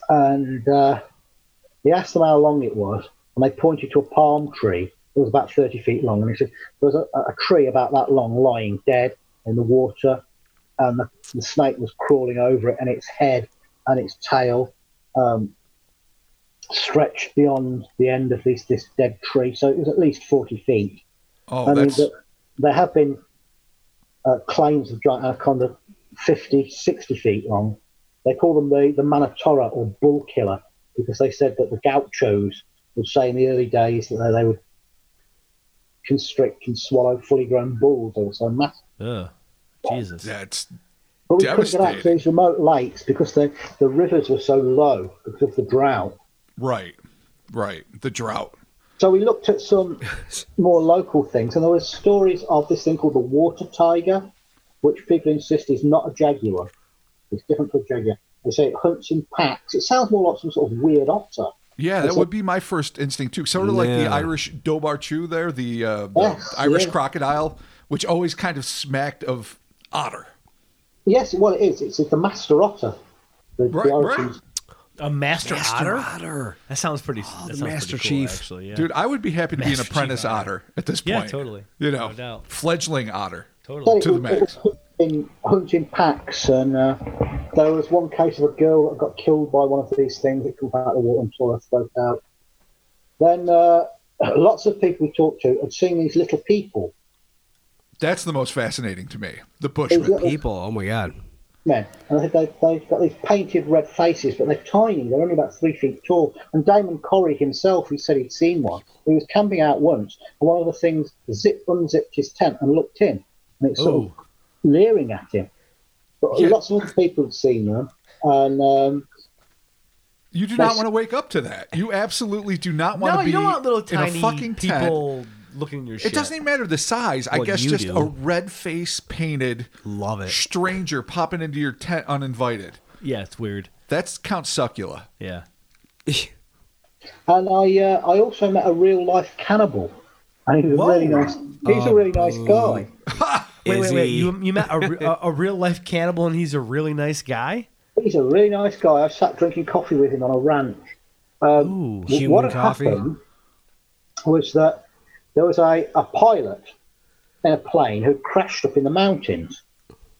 And uh, he asked them how long it was, and they pointed to a palm tree. It was about 30 feet long, and he said there was a, a tree about that long lying dead in the water, and the, the snake was crawling over it, and its head and its tail um, stretched beyond the end of this this dead tree. So it was at least 40 feet. Oh, I that's the, there have been uh, claims of giant anaconda 50, 60 feet long. They call them the, the Matatoro or bull killer because they said that the gauchos would say in the early days that they, they would constrict and swallow fully grown bulls. They were so massive. Ugh. Jesus. that's But we couldn't get out to these remote lakes because the, the rivers were so low because of the drought. right, right. The drought. So we looked at some more local things, and there were stories of this thing called the water tiger, which people insist is not a jaguar. It's different from a jaguar. They say it hunts in packs. It sounds more like some sort of weird otter. Yeah, that It's would be my first instinct too. Sort of like the Yeah. Irish Dobhar-chú there, the, uh, the Yes, Irish yeah. crocodile, which always kind of smacked of otter. Yes, well, it is. It's, it's the master otter. The, Right, the right. A master, Master otter? Otter. That sounds pretty. the that sounds Master pretty cool, Chief. actually. Yeah. Dude, I would be happy to be an apprentice otter. otter at this point. Yeah, point. totally. You know, No doubt. fledgling otter. totally. To the it, max. hunting, hunting packs, and uh, there was one case of a girl that got killed by one of these things. It comes out of the water and tore her throat out. Then uh, lots of people we talked to had seen these little people. That's the most fascinating to me. The These Bushmen. little People. Oh my god. men, and they, they, they've got these painted red faces, but they're tiny. They're only about three feet tall. And Damon Corrie himself, he said he'd seen one. He was camping out once, and one of the things zip unzipped his tent and looked in, and it's sort Oh. of leering at him. But Yeah. lots of other people have seen them, and um, You do not want to wake up to that. You absolutely do not want No, to be you don't want little in a fucking tent. People looking in your shit. It doesn't even matter the size. I guess just do. a red face painted Love it. stranger popping into your tent uninvited. Yeah, it's weird. That's Count Succula. Yeah. and I uh, I also met a real life cannibal, and he was Whoa. really nice. He's a really nice guy. Wait, wait, wait. You, you met a, a, a real life cannibal and he's a really nice guy? He's a really nice guy. I sat drinking coffee with him on a ranch. Ooh. Human what had coffee? happened was that there was a, a pilot in a plane who crashed up in the mountains,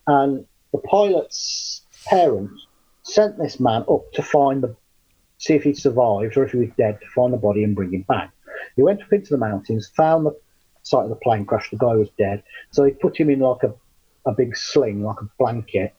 and the pilot's parents sent this man up to find the see if he survived or if he was dead to find the body and bring him back. He went up into the mountains, found the site of the plane crash. The guy was dead, so he put him in like a a big sling, like a blanket,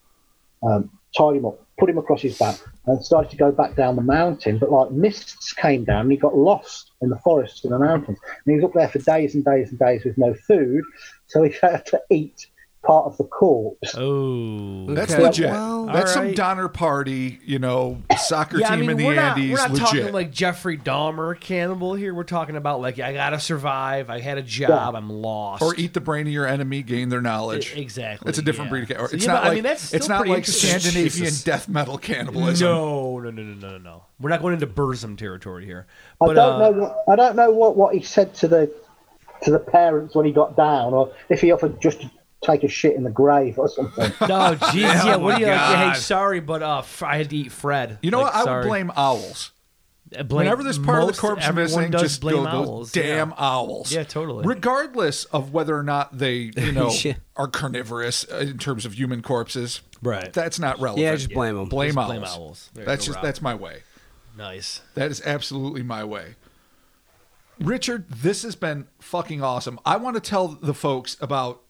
um, tied him up, put him across his back, and started to go back down the mountain. But like mists came down, and he got lost in the forests and the mountains. And he was up there for days and days and days with no food, so he had to eat part of the corpse. Oh. That's Okay, legit. well- That's some Alright. Donner Party, you know, soccer Yeah, I team mean, in the we're not, Andes. we're not legit. talking like Jeffrey Dahmer cannibal here. We're talking about like I gotta survive. I had a job. I'm lost. or eat the brain of your enemy, gain their knowledge. E- exactly, It's a different yeah. breed of ca- or So, It's yeah, not but, I like mean, that's it's not like interesting. Scandinavian Jesus. death metal cannibalism. No, no, no, no, no, no, no. We're not going into Burzum territory here. I don't uh, know what I don't know what, what he said to the to the parents when he got down, or if he offered just to take a shit in the grave or something. Oh, jeez, yeah. What my do you? Like, hey, sorry, but uh, f- I had to eat Fred. You know Like, what? I would blame owls. Uh, blame- Whenever there's part of the corpse everyone missing, does just blame go those owls. damn yeah. owls. Yeah, totally. Regardless of whether or not they, you know, Yeah. are carnivorous uh, in terms of human corpses, Right. That's not relevant. Yeah, just blame 'em. Blame Just owls. blame owls. There you That's go, just Rob. that's my way. Nice. That is absolutely my way. Richard, this has been fucking awesome. I want to tell the folks about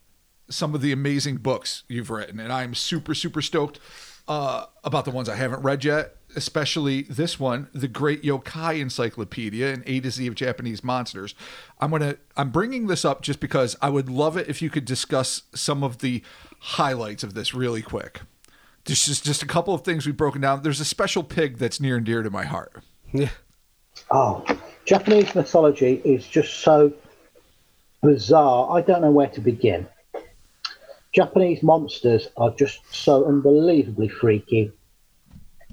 some of the amazing books you've written, and I'm super, super stoked uh, about the ones I haven't read yet, especially this one, The Great Yokai Encyclopedia, and A to Z of Japanese monsters. I'm gonna, I'm bringing this up just because I would love it if you could discuss some of the highlights of this really quick. There's just, just a couple of things we've broken down. There's a special pig that's near and dear to my heart. Yeah. Oh, Japanese mythology is just so bizarre. I don't know where to begin. Japanese monsters are just so unbelievably freaky.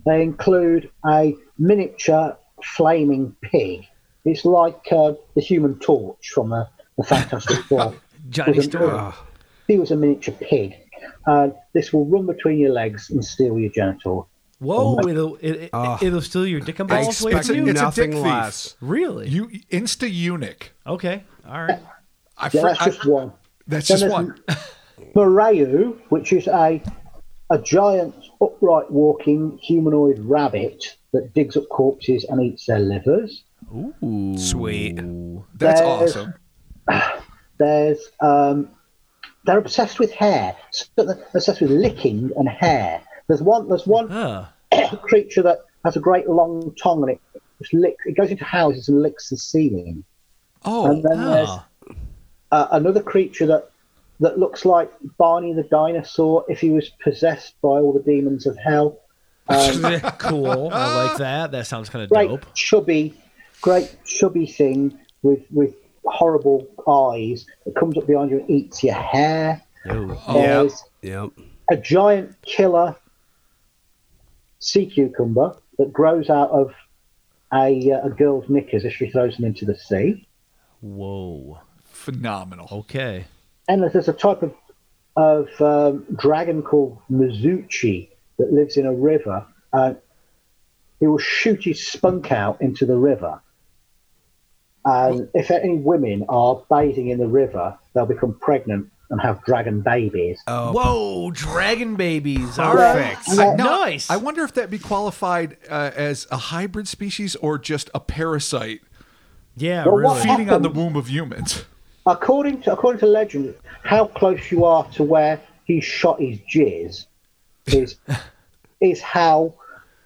They include a miniature flaming pig. It's like uh, the Human Torch from the, the Fantastic Four. Johnny Storm. He was a miniature pig. Uh, this will run between your legs and steal your genitals. Whoa! It'll it, it, Oh. it'll steal your dick and I balls away expect from you. it's a nothing dick thief. less. Really? You insta eunuch. okay. All right. I, Yeah, fr- that's I- just one. that's Then just one. Morayu, which is a a giant upright walking humanoid rabbit that digs up corpses and eats their livers. Ooh, Sweet. That's there's- awesome. There's um, they're obsessed with hair. So they're obsessed with licking and hair. There's one. There's one Huh. creature that has a great long tongue and it just licks. It goes into houses and licks the ceiling. Oh, And then there's Ah. uh, another creature that that looks like Barney the dinosaur if he was possessed by all the demons of hell. Um, cool. I like that. That sounds kind of great dope. chubby, great chubby thing with with horrible eyes that comes up behind you and eats your hair. Oh. There's Yep. a giant killer sea cucumber that grows out of a, uh, a girl's knickers if she throws them into the sea. Whoa. Phenomenal. Okay. And there's a type of of um, dragon called Mizuchi that lives in a river. Uh, he will shoot his spunk out into the river. And if any women are bathing in the river, they'll become pregnant and have dragon babies. Oh, Whoa, dragon babies. All right. Perfect. Yeah. Now, Nice. I wonder if that'd be qualified uh, as a hybrid species or just a parasite Yeah, Well, what really. feeding on the womb of humans. According to according to legend, how close you are to where he shot his jizz is is how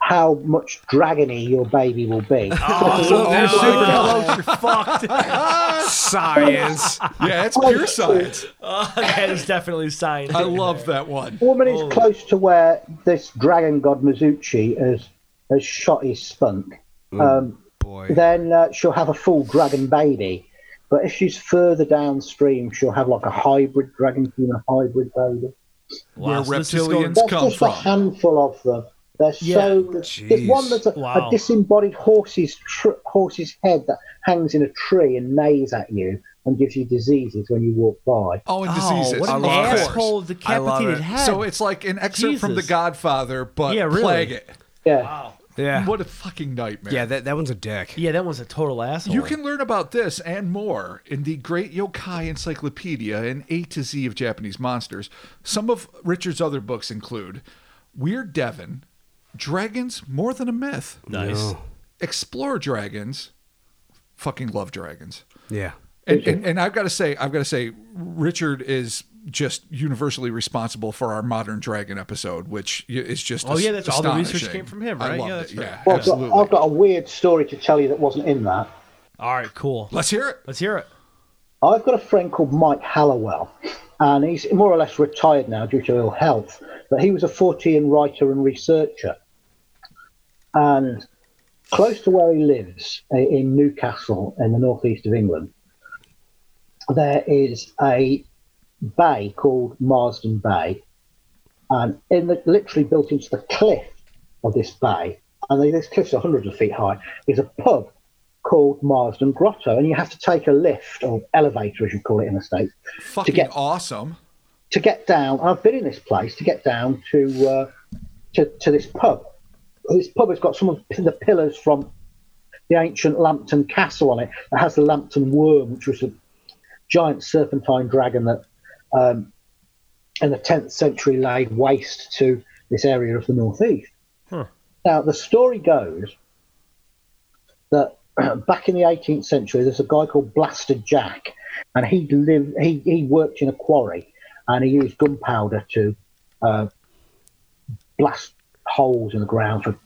how much dragony your baby will be. Oh, So- you're oh super close. You're fucked. science. Yeah, it's pure science. Oh, that is definitely science. I love that one. A woman is close to where this dragon god Mizuchi has has shot his spunk. Um, Boy. then uh, she'll have a full dragon baby. But if she's further downstream, she'll have like a hybrid dragon human hybrid baby. Wow, Where so reptilians going- There's come just from. a handful of them. They're Yeah. so. There's one that's a, Wow. a disembodied horse's tr- horse's head that hangs in a tree and neighs at you and gives you diseases when you walk by. Oh, and Oh, diseases. what an of course. asshole decapitated it. head. So it's like an excerpt from The Godfather, but Yeah, really. plague it. Yeah. Yeah. What a fucking nightmare. Yeah, that, that one's a dick. yeah, that was a total asshole. You can learn about this and more in the Great Yokai Encyclopedia and A to Z of Japanese monsters. Some of Richard's other books include Weird Devon, Dragons More Than a Myth, nice. Explore Dragons, fucking love dragons. Yeah. And, and, and I've got to say, I've got to say, Richard is just universally responsible for our modern dragon episode, which is just Oh, yeah, that's all the research came from him, I right? loved Yeah, it. that's right. Yeah, Well, I've got, absolutely. I've got a weird story to tell you that wasn't in that. All right, cool. Let's hear it. Let's hear it. I've got a friend called Mike Hallowell, and he's more or less retired now due to ill health. But he was a Fortean writer and researcher. And close to where he lives, uh, in Newcastle, in the northeast of England, there is a bay called Marsden Bay, and in the literally built into the cliff of this bay, and this cliff's hundreds of feet high, is a pub called Marsden Grotto, and you have to take a lift or elevator, as you call it in the states, Fucking get- awesome. to get down. I've been in this place to get down to uh, to, to this pub. This pub has got some of the pillars from the ancient Lambton Castle on it. It has the Lambton Worm, which was a giant serpentine dragon that, um, in the 10th century, laid waste to this area of the northeast. Huh. Now, the story goes that back in the 18th century, there's a guy called Blaster Jack, and he lived. He, he worked in a quarry, and he used gunpowder to uh, blast holes in the ground for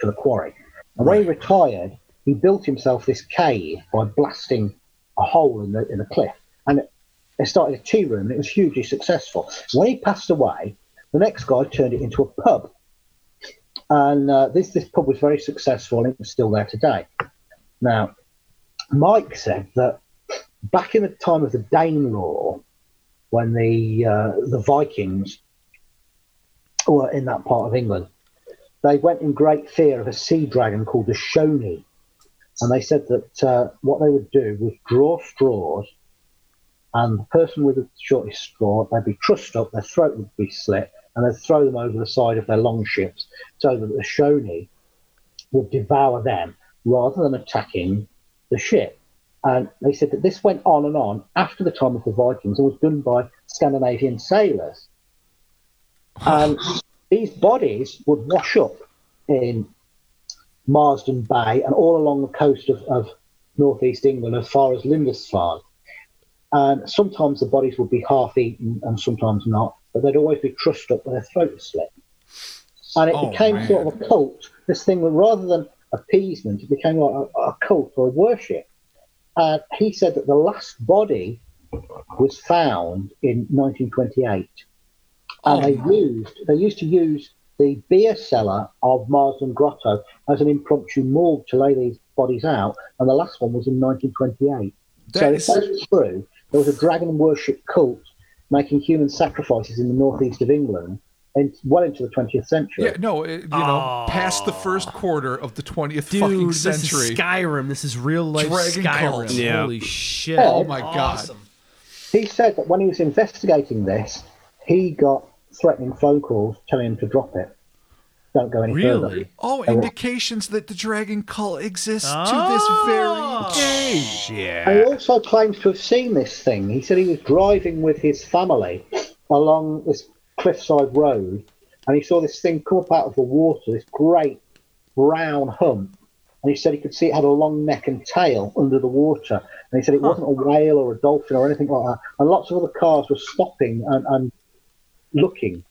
for the quarry. And when he retired, he built himself this cave by blasting a hole in the in the cliff, and it started a tea room, and it was hugely successful. When he passed away, the next guy turned it into a pub, and uh, this this pub was very successful, and it's still there today. Now, Mike said that back in the time of the Danelaw, when the uh, the Vikings were in that part of England, they went in great fear of a sea dragon called the Shoni, and they said that uh, what they would do was draw straws, and the person with the shortest straw they'd be trussed up, their throat would be slit, and they'd throw them over the side of their long ships so that the Shoni would devour them rather than attacking the ship. And they said that this went on and on after the time of the Vikings and was done by Scandinavian sailors. And these bodies would wash up in Marsden Bay and all along the coast of, of northeast England as far as Lindisfarne. And sometimes the bodies would be half eaten and sometimes not, but they'd always be crushed up with their throats slit. And it Oh, became man. sort of a cult. This thing, rather than appeasement, it became like a, a cult or a worship. And he said that the last body was found in 1928, and they used they used to use the beer cellar of Marsden Grotto as an impromptu morgue to lay these bodies out, and the last one was in 1928. so That if that's true, there was a dragon worship cult making human sacrifices in the northeast of England in, well into the 20th century. Yeah, no, it, you know, past the first quarter of the 20th Dude, fucking this century. is Skyrim. This is real life Dragon Skyrim. cults. Yeah. Holy shit! Oh my God. He said that when he was investigating this, he got threatening phone calls telling him to drop it. Don't go any Really? Oh, further. All indications that the dragon cult exists Oh. to this ah. very day. Yeah. And he also claims to have seen this thing. He said he was driving with his family along this cliffside road, and he saw this thing come up out of the water, this great brown hump. And he said he could see it had a long neck and tail under the water. And he said it wasn't a whale or a dolphin or anything like that. And lots of other cars were stopping and, and looking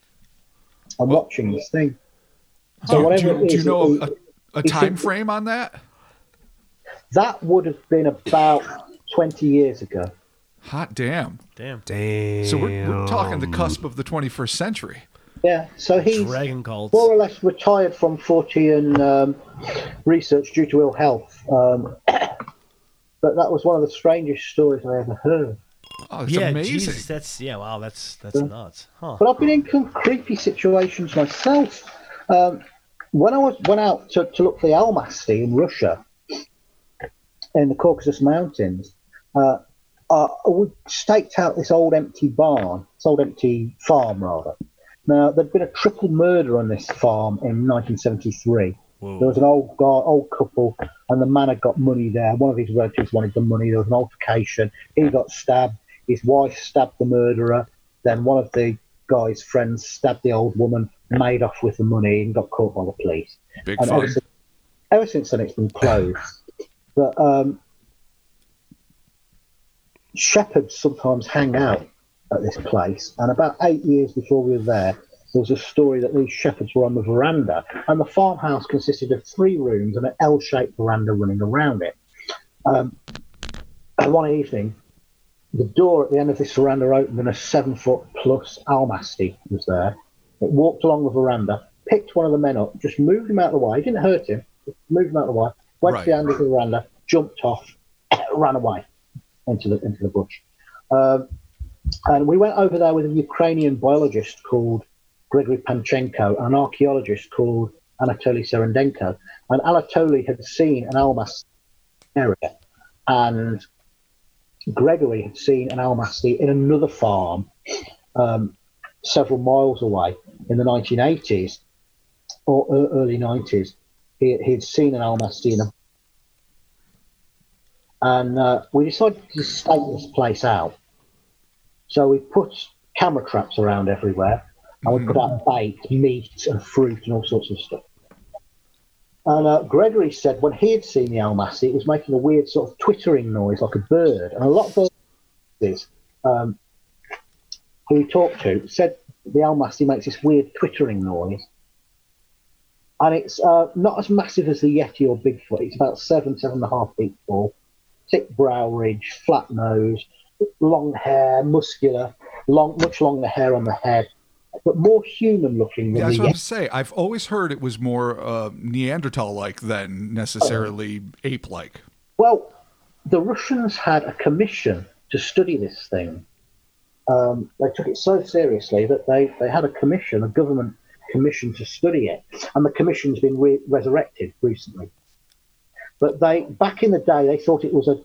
and watching this thing. So Do, whatever do, it do you know it- a, a time said- frame on that? that would have been about 20 years ago. Hot damn. Damn. Damn. So we're, we're talking the cusp of the 21st century. Yeah, so he's Dragon cults. more or less retired from Fortean um, research due to ill health. Um, but that was one of the strangest stories I ever heard. Oh, it's yeah, amazing. Jesus, that's yeah. Wow, that's that's nuts, huh? But I've been in some creepy situations myself. Um, when I was went out to, to look for the Almasty in Russia, in the Caucasus Mountains, uh, uh, we staked out this old empty barn, this old empty farm rather. Now there'd been a triple murder on this farm in 1973. There was an old guy, old couple, and the man had got money there. One of his relatives wanted the money. There was an altercation. He got stabbed. His wife stabbed the murderer. Then one of the guy's friends stabbed the old woman, made off with the money, and got caught by the police. Big And ever since, ever since then, it's been closed. But um, shepherds sometimes hang out at this place. And about eight years before we were there, there was a story that these shepherds were on the veranda, and the farmhouse consisted of three rooms and an L-shaped veranda running around it. Um, and one evening, the door at the end of this veranda opened, and a seven-foot plus Almasty was there. It walked along the veranda, picked one of the men up, just moved him out of the way. Didn't hurt him. Moved him out of the way. Went Right. to the end of the veranda, jumped off, ran away into the into the bush. Um, and we went over there with a Ukrainian biologist called Gregory Panchenko and an archaeologist called Anatoly Serendenko. And Anatoly had seen an Almas area, and Gregory had seen an Almasty in another farm um, several miles away in the 1980s or early 90s. He, he'd seen an Almasty in and uh, we decided to stake this place out. So we put camera traps around everywhere, and we put out bait, meat, and fruit, and all sorts of stuff. And uh, Gregory said when he had seen the Almasty, it was making a weird sort of twittering noise like a bird. And a lot of birds um, who we talked to said the Almasty makes this weird twittering noise. And it's uh, not as massive as the Yeti or Bigfoot. It's about seven, seven and a half feet tall thick brow ridge, flat nose, long hair, muscular, long, much longer hair on the head, but more human looking Yeah, than that's the what Yeti. saying. I've always heard it was more uh, Neanderthal-like than necessarily ape-like. Well, the Russians had a commission to study this thing. Um, they took it so seriously that they, they had a commission, a government commission to study it, and the commission's been re- resurrected recently. But they back in the day they thought it was a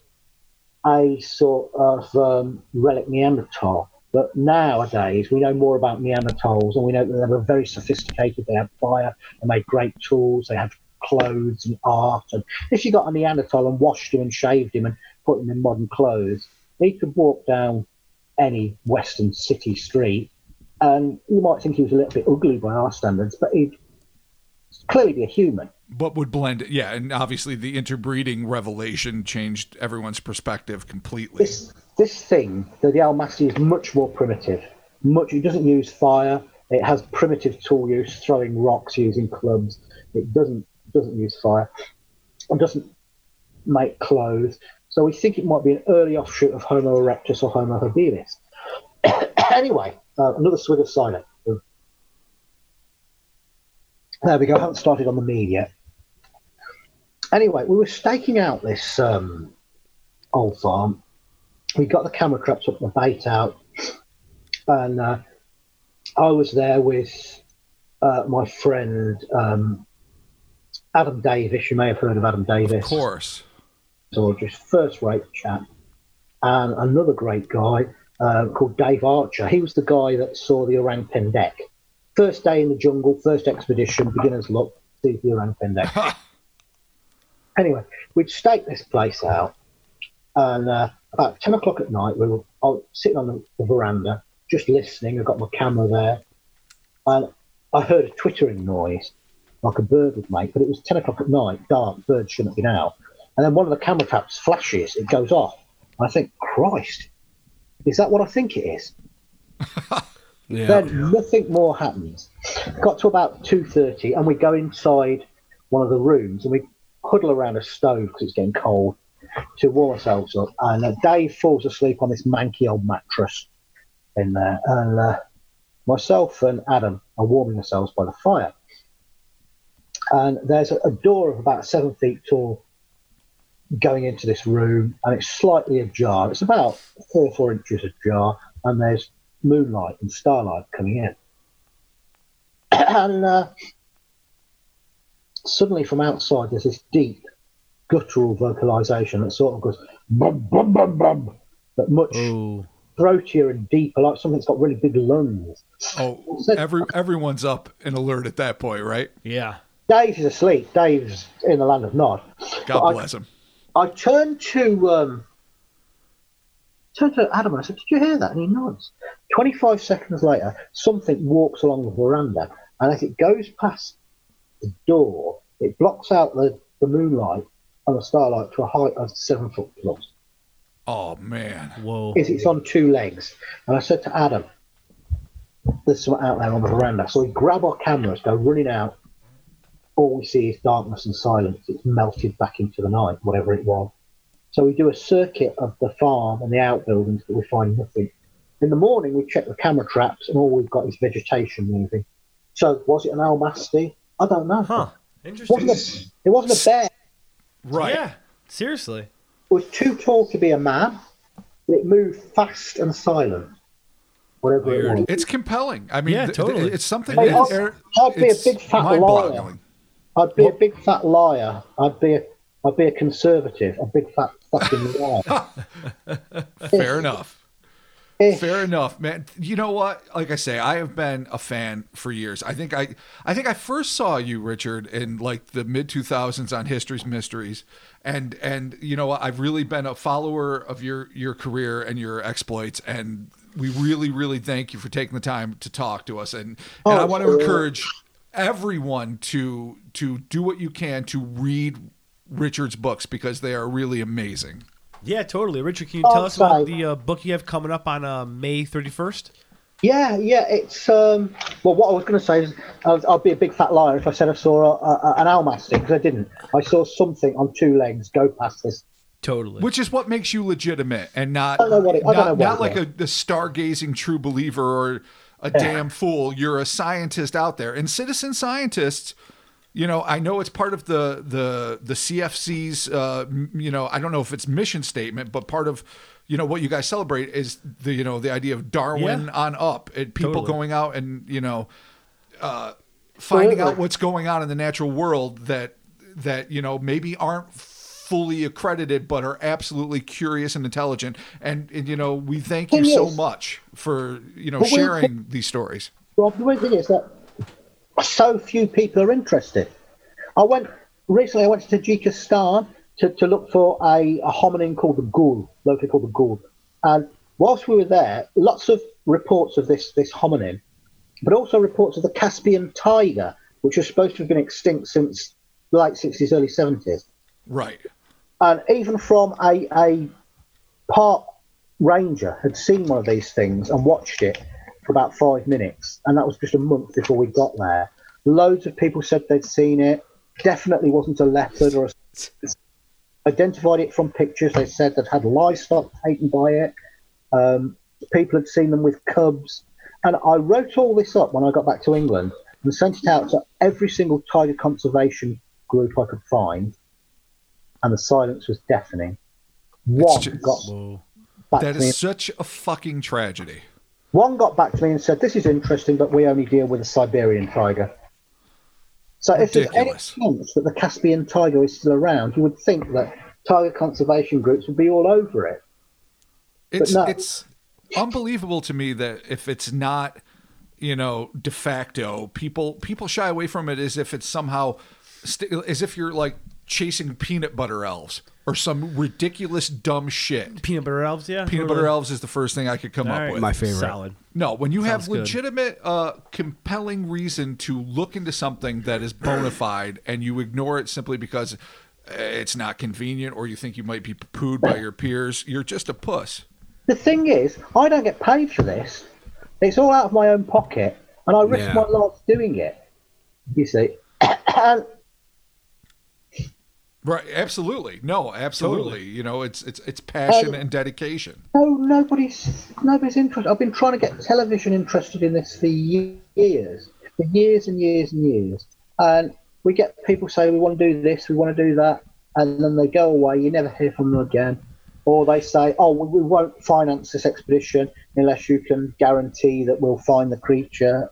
a sort of um, relic Neanderthal. But nowadays we know more about Neanderthals, and we know that they were very sophisticated. They had fire, they made great tools, they had clothes and art. And if you got a Neanderthal and washed him and shaved him and put him in modern clothes, he could walk down any Western city street, and you might think he was a little bit ugly by our standards, but he'd clearly be a human. But would blend, yeah, and obviously the interbreeding revelation changed everyone's perspective completely. This this thing, the, the Almasty, is much more primitive. Much. It doesn't use fire. It has primitive tool use, throwing rocks, using clubs. It doesn't doesn't use fire. It doesn't make clothes. So we think it might be an early offshoot of Homo erectus or Homo habilis. anyway, uh, another swig of cider. There we go. I haven't started on the mead yet. Anyway, we were staking out this um, old farm. We got the camera traps up, the bait out, and uh, I was there with uh, my friend um, Adam Davis. You may have heard of Adam Davis. Of course. So just first rate chap. And another great guy uh, called Dave Archer. He was the guy that saw the Orang Pendek. First day in the jungle, first expedition, beginner's luck, see the Orang Pendek. anyway, we'd stake this place out. And uh, about 10 o'clock at night, we were I was sitting on the, the veranda, just listening. I got my camera there. And I heard a twittering noise, like a bird would make, but it was 10 o'clock at night, dark, birds shouldn't be been out. And then one of the camera traps flashes, it goes off. I think, Christ, is that what I think it is? Yeah. Then nothing more happens. Got to about two thirty, and we go inside one of the rooms, and we huddle around a stove because it's getting cold to warm ourselves up. And uh, Dave falls asleep on this manky old mattress in there, and uh, myself and Adam are warming ourselves by the fire. And there's a, a door of about seven feet tall going into this room, and it's slightly ajar. It's about three or four inches ajar, and there's moonlight and starlight coming in. and uh, suddenly from outside, there's this deep, guttural vocalization that sort of goes bum bum bum bum, but much Oh, throatier and deeper, like something's got really big lungs. Oh, every everyone's up and alert at that point, right? yeah. Dave is asleep. Dave's in the land of Nod. God But I- bless him. I turned to um, turned to Adam and I said, "Did you hear that?" And he nods. Twenty-five seconds later, something walks along the veranda, and as it goes past the door, it blocks out the, the moonlight and the starlight to a height of seven foot plus. Oh man. Whoa. Is it's on two legs, and I said to Adam, "There's something out there on the veranda." So we grab our cameras, go running out. All we see is darkness and silence. It's melted back into the night, whatever it was. So we do a circuit of the farm and the outbuildings, but we find nothing. In the morning, we check the camera traps, and all we've got is vegetation moving. So was it an almasty? I don't know. Huh. It Interesting. wasn't, a, it wasn't a bear. Right. Yeah. Seriously. It was too tall to be a man. But it moved fast and silent. Whatever it was. It's compelling. I mean, Yeah, th- totally. it's something. Hey, it's- I'd- I'd be a big fat mind-boggling. I'd be a big fat liar. I'd be a, I'd be a conservative, a big fat fucking liar. Fair enough. If- Fair enough, man. You know what? Like I say, I have been a fan for years. I think I, I think I first saw you, Richard, in like the mid two thousands on History's Mysteries, and and you know what? I've really been a follower of your your career and your exploits, and we really really thank you for taking the time to talk to us. And and oh, I Oh, want to encourage everyone to to do what you can to read Richard's books because they are really amazing. Yeah, totally. Richard, can you Oh, tell us about the uh, book you have coming up on uh, May 31st? yeah, yeah. It's um. Well, what I was going to say is, I'll, I'd be a big fat liar if I said I saw a, a, an almasty because I didn't. I saw something on two legs go past this. Totally. Which is what makes you legitimate and not, don't it- don't not, know what not it like was. a, a stargazing true believer or a damn fool. You're a scientist out there. And citizen scientists, you know, I know it's part of the the the CFZ's uh, you know, I don't know if it's mission statement, but part of you know what you guys celebrate is the you know the idea of Darwin Yeah. on up and people Totally. going out and you know uh, finding out what's going on in the natural world that that you know maybe aren't fully accredited but are absolutely curious and intelligent and, and you know we thank you so is- much for you know But we- sharing these stories Rob, the weird thing is that so few people are interested. I went recently. I went to Tajikistan to, to look for a, a hominin called the gul, locally called the gul. And whilst we were there, lots of reports of this this hominin, but also reports of the Caspian tiger, which was supposed to have been extinct since the late sixties, early seventies. right And even from a, a park ranger had seen one of these things and watched it for about five minutes. And that was just a month before we got there. Loads of people said they'd seen it. Definitely wasn't a leopard or a. Identified it from pictures. They said they'd had livestock taken by it. Um, people had seen them with cubs. And I wrote all this up when I got back to England and sent it out to every single tiger conservation group I could find and the silence was deafening. One just- got Whoa. back that to me. is such a fucking tragedy One got back to me and said, "This is interesting, but we only deal with the Siberian tiger." So, if there's any Ridiculous. chance that the Caspian tiger is still around, you would think that tiger conservation groups would be all over it. It's no. it's unbelievable to me that if it's not, you know, de facto, people people shy away from it as if it's somehow st- as if you're like chasing peanut butter elves or some ridiculous dumb shit. Peanut butter elves, yeah. Peanut butter elves is the first thing I could come All up right. with. My favorite. Solid. No, when you have Sounds good. legitimate, uh, compelling reason to look into something that is bona fide and you ignore it simply because uh, it's not convenient or you think you might be pooed by your peers, you're just a puss. The thing is, I don't get paid for this. It's all out of my own pocket, and I risk Yeah. my life doing it. You see, and Right, absolutely. No, absolutely. You know, it's it's it's passion and dedication. no, nobody's nobody's interested. I've been trying to get television interested in this for years, for years and years and years. And we get people say we want to do this, we want to do that, and then they go away. You never hear from them again. Or they say, "Oh, we we won't finance this expedition unless you can guarantee that we'll find the creature."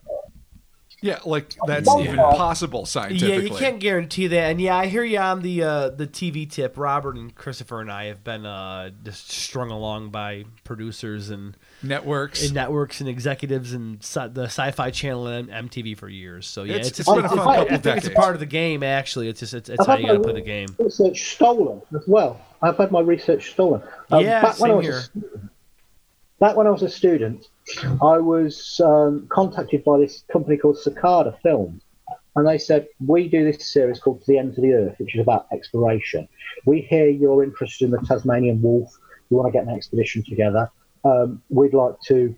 Yeah, like that's Oh, even possible possible Yeah, you can't guarantee that. And yeah, I hear you on the uh, the TV tip. Robert and Christopher and I have been uh, just strung along by producers and, Networks. and networks and executives and sci- the Sci-Fi Channel and MTV for years. So yeah, It's- it's, it's just, been a it's- fun I couple think it's a part of the game. Actually, it's just it's, it's how you got to play the game. Research stolen as well. I've had my research stolen. Um, Yeah, back when I same was here. A, student- back when I was a student, I was um, contacted by this company called Cicada Films, and they said we do this series called To the End of the Earth, which is about exploration. We hear you're interested in the Tasmanian wolf. You want to get an expedition together. Um, we'd like to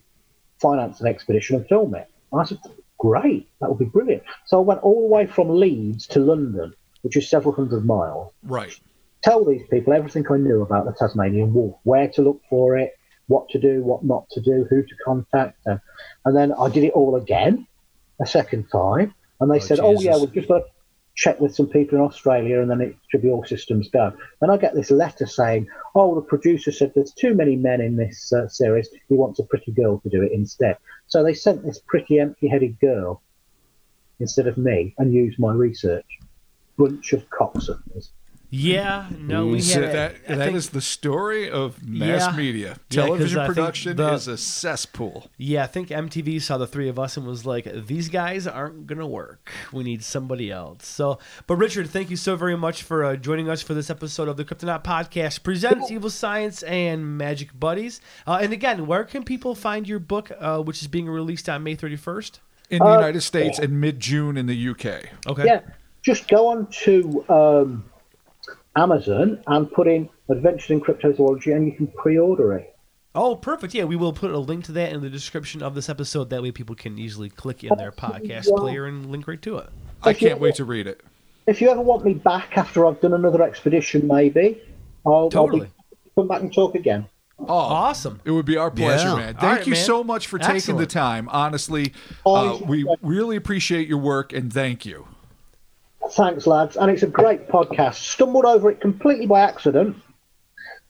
finance an expedition and film it. And I said, great, that would be brilliant. So I went all the way from Leeds to London, which is several hundred miles right. tell these people everything I knew about the Tasmanian wolf, where to look for it, what to do, what not to do, who to contact, and, and then I did it all again a second time, and they said, "Oh yeah, we've just got to check with some people in Australia, and then it should be all systems go." Then I get this letter saying, "Oh, the producer said there's too many men in this uh, series. He wants a pretty girl to do it instead." So they sent this pretty empty-headed girl instead of me, and used my research. Bunch of cocksuckers. Yeah, no, we So had that I that think- is the story of mass Yeah. media. Television I think production the- is a cesspool. Yeah, I think MTV saw the three of us and was like, "These guys aren't gonna work. We need somebody else." So, but Richard, thank you so very much for uh, joining us for this episode of the Kryptonaut Podcast presents Evil Science and Magic Buddies. Uh, and again, where can people find your book, uh, which is being released on May thirty first? In the United States and mid June in the UK. Okay. Yeah, just go on to um, Amazon and put in Adventures in Cryptozoology, and you can pre-order it. Oh, perfect. Yeah, we will put a link to that in the description of this episode. That way, people can easily click in their podcast player and link right to it. I If can't wait to read it. If you ever want me back after I've done another expedition, maybe I'll, Totally. I'll be, come back and talk again. Oh, Awesome. It would be our pleasure, Yeah. man. Thank right, you man. so much for taking the time. Honestly, uh, we really appreciate your work and thank you. Thanks, lads, and it's a great podcast. Stumbled over it completely by accident.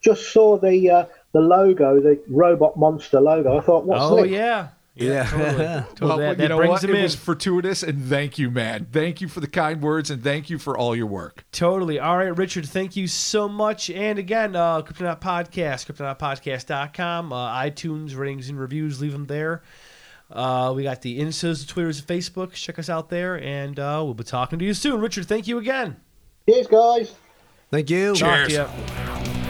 Just saw the uh, the logo, the robot monster logo. I thought, what's Oh this? yeah. Yeah. totally. Well, Totally. that you know brings what? him It in. was fortuitous, and thank you, man. Thank you for the kind words, and thank you for all your work. Totally. All right, Richard, thank you so much. And again, uh, Kryptonaut Podcast, kryptonautpodcast.com, uh, iTunes, ratings and reviews, leave them there. Uh, we got the Instas, the Twitters, and Facebook. Check us out there, and uh, we'll be talking to you soon. Richard, thank you again. Cheers, guys. Thank you. Talk to Cheers. ya.